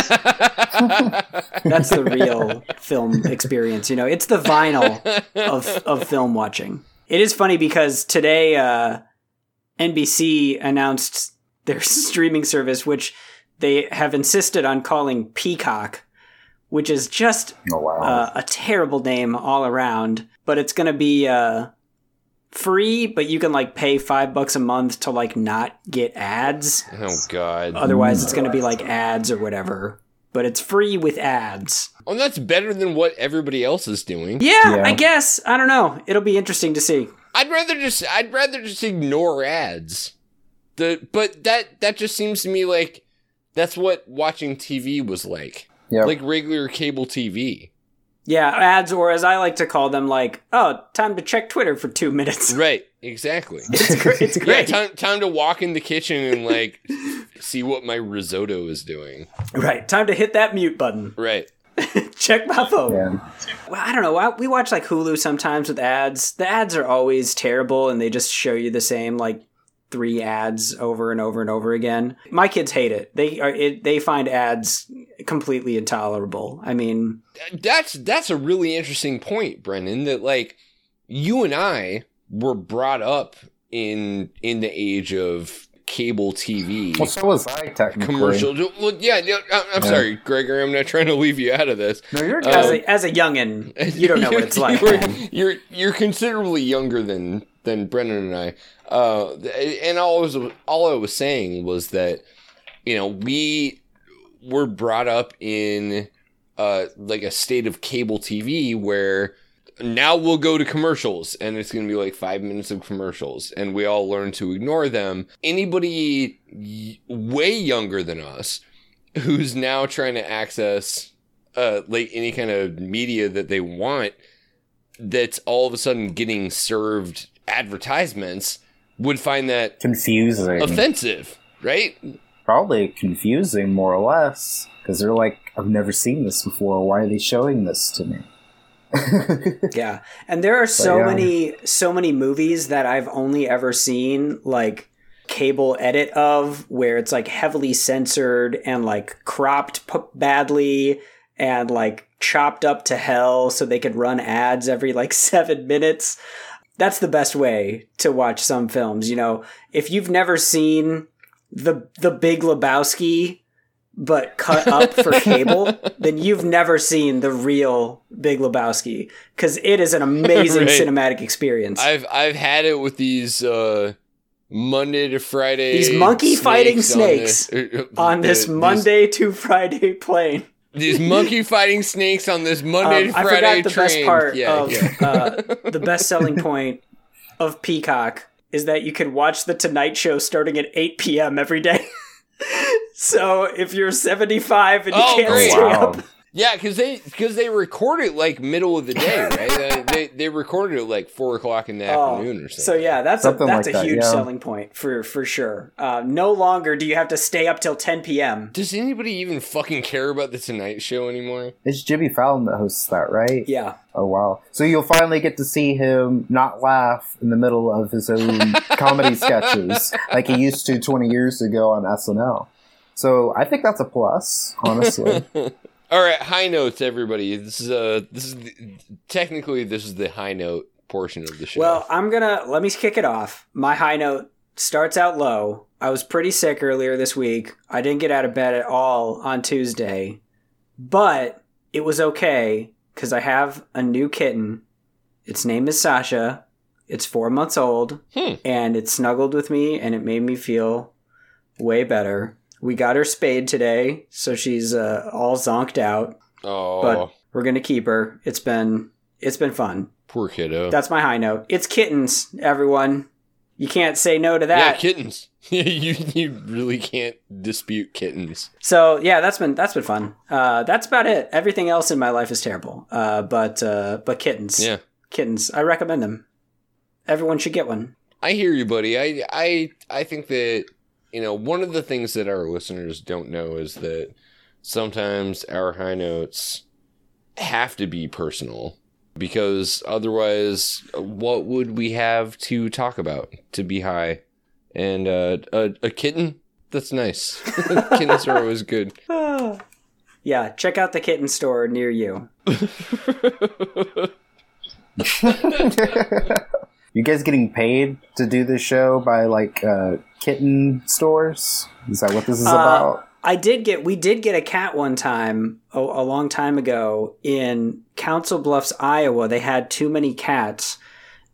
C: That's the real film experience. You know, it's the vinyl of of film watching. It is funny because today uh, NBC announced their streaming service, which they have insisted on calling Peacock, which is just
B: Oh wow.
C: uh, a terrible name all around. But it's going to be uh, free, but you can like pay five bucks a month to like not get ads.
A: oh god.
C: Otherwise, it's going to be like ads or whatever. But it's free with ads.
A: Oh, that's better than what everybody else is doing.
C: Yeah,
B: Yeah.
C: I guess. I don't know. It'll be interesting to see.
A: I'd rather just I'd rather just ignore ads. The but that that just seems to me like that's what watching TV was like.
B: yeah.
A: Like regular cable TV.
C: Yeah, ads, or as I like to call them, like, oh, time to check Twitter for two minutes.
A: Right, exactly.
C: It's great. It's
A: yeah,
C: great.
A: time time to walk in the kitchen and like see what my risotto is doing.
C: right. Time to hit that mute button.
A: Right.
C: Check my phone.
B: Yeah.
C: Well, I don't know. We watch like Hulu sometimes with ads. The ads are always terrible, and they just show you the same like three ads over and over and over again. My kids hate it. They are it, they find ads completely intolerable. I mean,
A: That's that's a really interesting point, Brendan, that like you and I were brought up in in the age of cable TV.
B: Well, so was I technically.
A: commercial. Well, yeah, yeah, I'm, I'm
B: Yeah.
A: sorry, Gregory. I'm not trying to leave you out of this.
B: No, you're
A: Uh,
C: as a as a youngin, you don't know what it's like.
A: you're, you're you're considerably younger than than Brendan and I. Uh, and all I was all I was saying was that you know we were brought up in uh like a state of cable TV where now we'll go to commercials and it's going to be like five minutes of commercials and we all learn to ignore them. Anybody way younger than us who's now trying to access uh, like any kind of media that they want that's all of a sudden getting served advertisements would find that
B: confusing.
A: offensive, right?
B: Probably confusing, more or less, because they're like, "I've never seen this before. Why are they showing this to me?"
C: Yeah. And there are so
B: yeah.
C: many so many movies that I've only ever seen like cable edit of where it's like heavily censored and like cropped p- badly and like chopped up to hell so they could run ads every like 7 minutes. That's the best way to watch some films, you know. If you've never seen the the Big Lebowski but cut up for cable, then you've never seen the real Big Lebowski because it is an amazing
A: Right.
C: cinematic experience.
A: I've I've had it with these uh Monday to Friday
C: These monkey fighting
A: on
C: snakes
A: the- uh,
C: on this
A: the-
C: Monday to Friday plane.
A: These, these monkey fighting snakes on this Monday
C: Um,
A: to
C: I
A: Friday
C: forgot the
A: train.
C: best part
A: yeah,
C: of
A: yeah.
C: uh, the best selling point of Peacock is that you can watch the Tonight Show starting at 8 p.m. every day. so if you're 75 and you
A: Oh,
C: can't
A: great.
C: stay
B: wow.
C: up,
A: Yeah, because they because they record it like middle of the day, right? They they recorded it like four o'clock in the
C: Oh,
A: afternoon or something.
C: So yeah, that's
B: Something
C: a that's
B: like
C: a
B: that,
C: huge
B: yeah.
C: selling point for for sure. Uh, no longer do you have to stay up till 10 p.m.
A: Does anybody even fucking care about the Tonight Show anymore?
B: It's Jimmy Fallon that hosts that, right?
C: Yeah,
B: Oh wow! So you'll finally get to see him not laugh in the middle of his own comedy sketches like he used to 20 years ago on SNL. So I think that's a plus, honestly.
A: All right, high notes, everybody. This is uh this is the, technically this is the high note portion of the show.
C: Well, I'm gonna let me kick it off. My high note starts out low. I was pretty sick earlier this week. I didn't get out of bed at all on Tuesday, but it was okay because I have a new kitten. Its name is Sasha. It's four months old,
A: Hmm.
C: and it snuggled with me, and it made me feel way better. We got her spayed today, so she's uh, all zonked out.
A: oh,
C: But we're gonna keep her. It's been it's been fun.
A: poor kiddo.
C: That's my high note. It's kittens, everyone. You can't say no to that.
A: yeah, kittens. you you really can't dispute kittens.
C: so yeah, that's been that's been fun. Uh, that's about it. Everything else in my life is terrible. Uh, but uh, but kittens,
A: Yeah.
C: kittens. I recommend them. Everyone should get one.
A: I hear you, buddy. I I I think that you know one of the things that our listeners don't know is that sometimes our high notes have to be personal because otherwise, what would we have to talk about to be high? And uh, a, a kitten, that's nice. Kitten store was good.
C: Yeah, check out the kitten store near you.
B: You guys getting paid to do this show by like uh, kitten stores? Is that what this is
C: Uh,
B: about?
C: I did get we did get a cat one time a, a long time ago in Council Bluffs, Iowa. They had too many cats,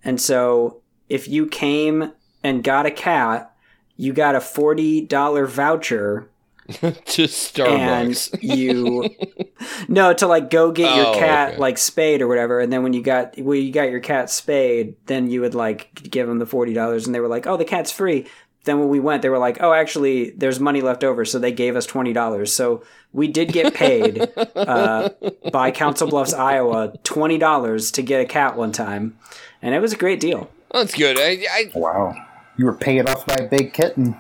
C: and so if you came and got a cat, you got a forty dollar voucher,
A: to Starbucks.
C: and you no to like go get your
A: Oh,
C: cat
A: okay.
C: like spayed or whatever. And then when you got when you got your cat spayed, then you would like give them the forty dollars, and they were like, "Oh, the cat's free." Then when we went, they were like, "Oh, actually, there's money left over," so they gave us twenty dollars. So we did get paid uh, by Council Bluffs, Iowa, twenty dollars to get a cat one time, and it was a great deal.
A: That's good. I, I
B: Wow, you were paid off by a big kitten.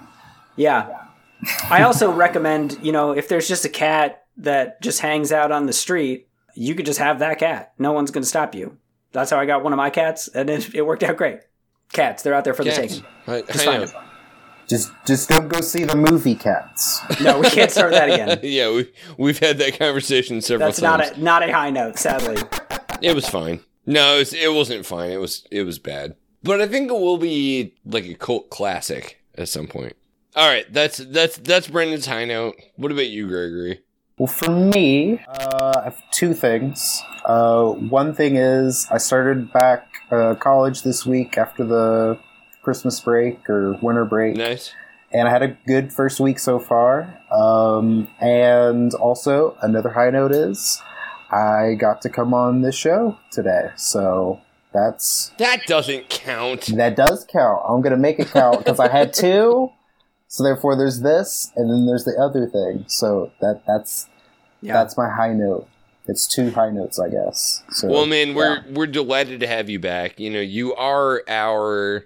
C: Yeah. I also recommend, you know, if there's just a cat that just hangs out on the street, you could just have that cat. No one's going to stop you. That's how I got one of my cats, and it, it worked out great. Cats, they're out there for the
A: cats.
C: taking.
A: I,
C: Just
A: I
C: find
A: know.
C: them.
B: Just, just don't go see the movie Cats.
C: No, we can't start that again.
A: yeah, we we've had that conversation several times.
C: That's not a not a high note, sadly.
A: It was fine. No, it, was, it wasn't fine. It was it was bad. But I think it will be like a cult classic at some point. All right, that's that's that's Brendan's high note. What about you, Gregory?
B: Well, for me, uh, I have two things. Uh, one thing is I started back uh, college this week after the Christmas break or winter break,
A: Nice.
B: and I had a good first week so far. Um, and also, another high note is I got to come on this show today, so that's
A: That doesn't count.
B: that does count. I'm gonna make it count because I had two. So therefore, there's this, and then there's the other thing. So that that's
C: Yeah.
B: that's my high note. It's two high notes, I guess. So,
A: Well, man, we're
B: yeah.
A: we're delighted to have you back. You know, you are our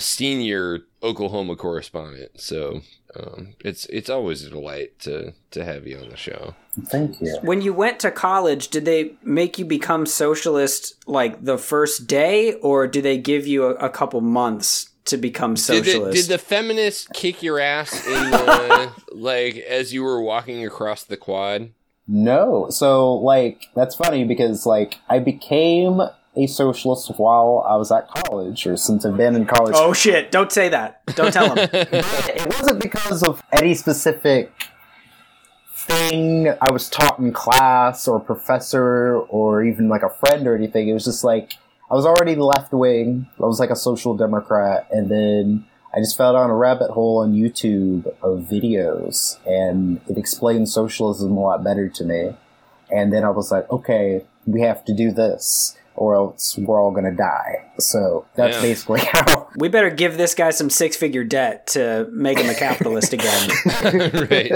A: senior Oklahoma correspondent, so um, it's it's always a delight to to have you on the show.
B: thank you.
C: When you went to college, did they make you become socialist like the first day, or do they give you a, a couple months to become
A: Did
C: socialist?
A: the, did the feminists kick your ass in the, like as you were walking across the quad?
B: No, so like that's funny because like I became a socialist while I was at college, or since I've been in college.
C: oh shit! Don't say that. Don't tell them.
B: it wasn't because of any specific thing I was taught in class or professor or even like a friend or anything. It was just like I was already left wing. I was like a social democrat, and then I just fell down a rabbit hole on YouTube of videos, and it explained socialism a lot better to me. And then I was like, okay, we have to do this, or else we're all gonna die. So that's
A: Yeah.
B: basically how.
C: We better give this guy some six figure debt to make him a capitalist again.
A: right.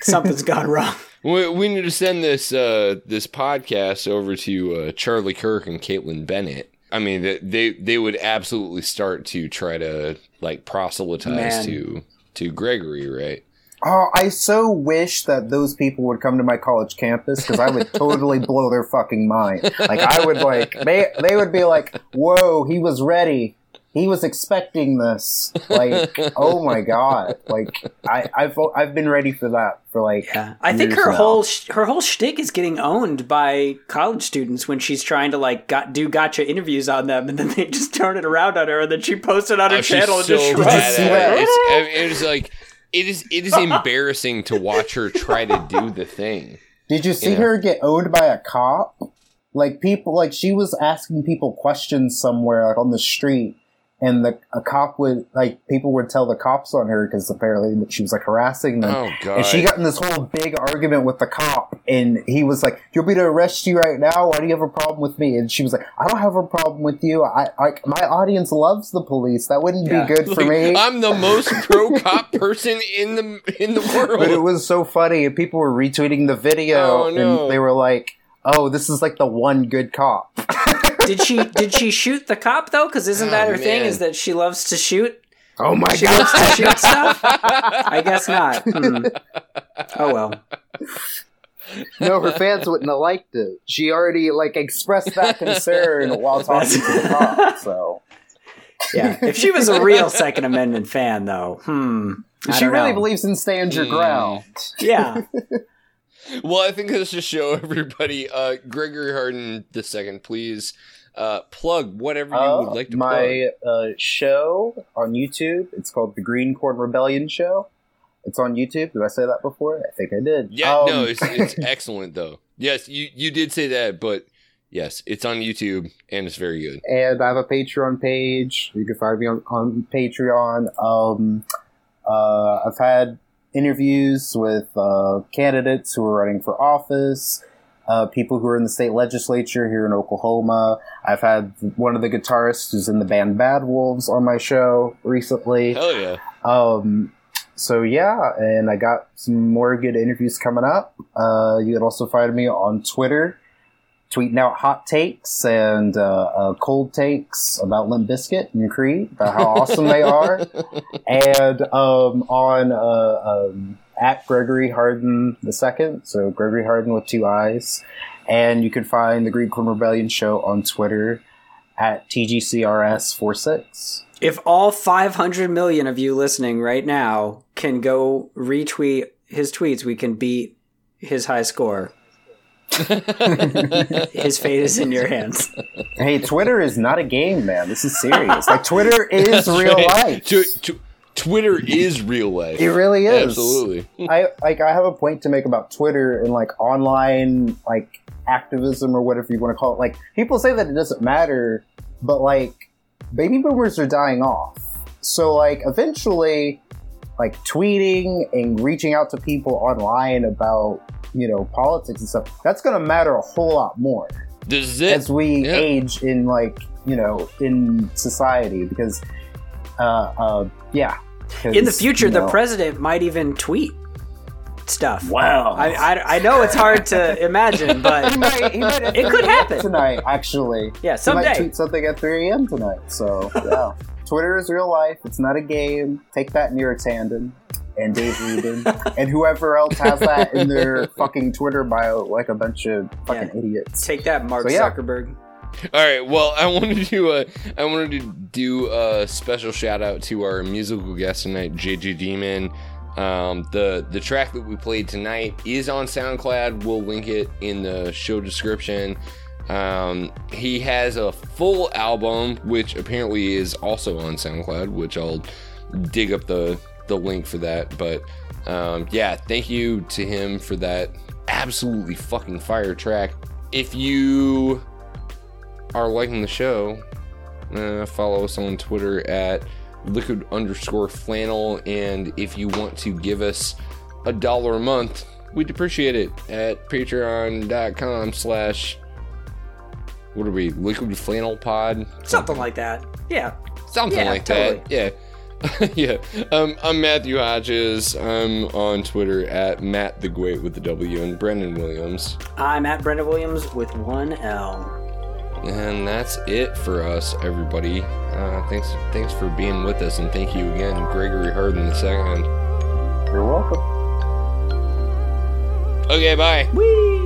C: Something's gone wrong.
A: We, we need to send this uh, this podcast over to uh, Charlie Kirk and Kaitlin Bennett. I mean, they, they they would absolutely start to try to like proselytize
C: Man.
A: to to Gregory, right?
B: Oh, I so wish that those people would come to my college campus because I would totally blow their fucking mind. Like I would like they they would be like, "Whoa, he was ready. He was expecting this." Like, oh my god! Like I I've I've been ready for that for like
C: Yeah, I think her
B: now.
C: whole sh- her whole shtick is getting owned by college students when she's trying to like got, do gotcha interviews on them, and then they just turn it around on her, and then she posts it on her
A: Oh, she's
C: channel and
A: so
C: just
A: bad
C: shrugs.
A: at it. It's, it is like it is it is embarrassing to watch her try to do the thing.
B: Did you see
A: Yeah.
B: her get owned by a cop? Like people, like she was asking people questions somewhere, like on the street, and the a cop would like people would tell the cops on her because apparently she was like harassing them.
A: Oh god!
B: And she got in this whole big argument with the cop, and he was like, "You'll be to arrest you right now? Why do you have a problem with me?" And she was like, "I don't have a problem with you. I like my audience loves the police. That wouldn't
C: Yeah.
B: be good for me."
A: I'm the most pro cop person in the in the world.
B: But it was so funny, and people were retweeting the video,
A: Oh, no.
B: and they were like, "Oh, this is like the one good cop."
C: did she did she shoot the cop though? Because isn't that
A: Oh,
C: her thing? Is that she loves to shoot?
B: oh my God.
C: She loves to shoot stuff. I guess not. Hmm. Oh well.
B: No, her fans wouldn't have liked it. She already like expressed that concern while talking to the cop. So
C: Yeah. If she was a real Second Amendment fan, though, hmm. I
B: she
C: don't
B: really
C: know.
B: believes in stand your
A: Hmm.
B: ground.
C: Yeah.
A: Well, I think let's just show everybody. Uh, Gregory Hardin the second, please uh, plug whatever you
B: Uh,
A: would like to
B: my uh, show on YouTube. It's called the Green Corn Rebellion Show. It's on YouTube. Did I say that before? I think I did.
A: Yeah,
B: Um,
A: no, it's, it's excellent though. Yes, you you did say that, but yes, it's on YouTube and it's very good.
B: and I have a Patreon page. You can find me on, on Patreon. Um, uh, I've had interviews with uh, candidates who are running for office, uh, people who are in the state legislature here in Oklahoma. I've had one of the guitarists who's in the band Bad Wolves on my show recently.
A: Hell yeah!
B: Um, so yeah, and I got some more good interviews coming up. Uh, you can also find me on Twitter, tweeting out hot takes and uh, uh, cold takes about Limp Bizkit and Creed, about how awesome they are, and um, on uh, um, at Gregory Hardin the second, so Gregory Hardin with two eyes, and you can find the Green Corn Rebellion show on Twitter at TGCRS46.
C: If all 500 million of you listening right now can go retweet his tweets, we can beat his high score. his fate is in your hands.
B: Hey, Twitter is not a game, man. This is serious. Like Twitter is real life.
A: Tw- tw- Twitter is real life.
B: It really is.
A: Absolutely.
B: I like I have a point to make about Twitter and like online like activism or whatever you want to call it. Like people say that it doesn't matter, but like baby boomers are dying off. So like eventually like tweeting and reaching out to people online about, you know, politics and stuff, that's gonna matter a whole lot more.
A: This it.
B: as we
A: Yeah.
B: age in like you know in society because uh uh yeah 'Cause,
C: In the future,
B: you
C: the president might even tweet stuff.
B: wow
C: I, I, I know it's hard to imagine,
B: he
C: but
B: might, he might
C: It could happen.
B: tonight actually
C: yeah,
B: he might tweet something at 3 a.m tonight so yeah twitter is real life it's not a game take that Neera Tanden and Dave Rubin and whoever else has that in their fucking Twitter bio, like a bunch of fucking
C: Yeah.
B: idiots.
C: Take that, Mark
B: So, yeah.
C: Zuckerberg.
A: All right. Well, I wanted to uh, I wanted to do a special shout out to our musical guest tonight, JJ Demon. Um, the the track that we played tonight is on SoundCloud. We'll link it in the show description. Um, he has a full album, which apparently is also on SoundCloud, which I'll dig up the the link for that. But um, yeah, thank you to him for that absolutely fucking fire track. If you are liking the show, uh, follow us on Twitter at liquid underscore flannel. And if you want to give us a dollar a month, we'd appreciate it at patreon.com slash what are we liquid flannel pod
C: Something like that. Yeah.
A: something
C: Yeah,
A: like
C: totally.
A: that yeah yeah um, i'm matthew hodges i'm on twitter at matt the great with the w and brendan williams
C: I'm at Brendan Williams with one L.
A: And that's it for us, everybody. Uh, thanks, thanks for being with us, and thank you again, Gregory Hardin the second.
B: You're welcome.
A: Okay, bye.
C: Whee!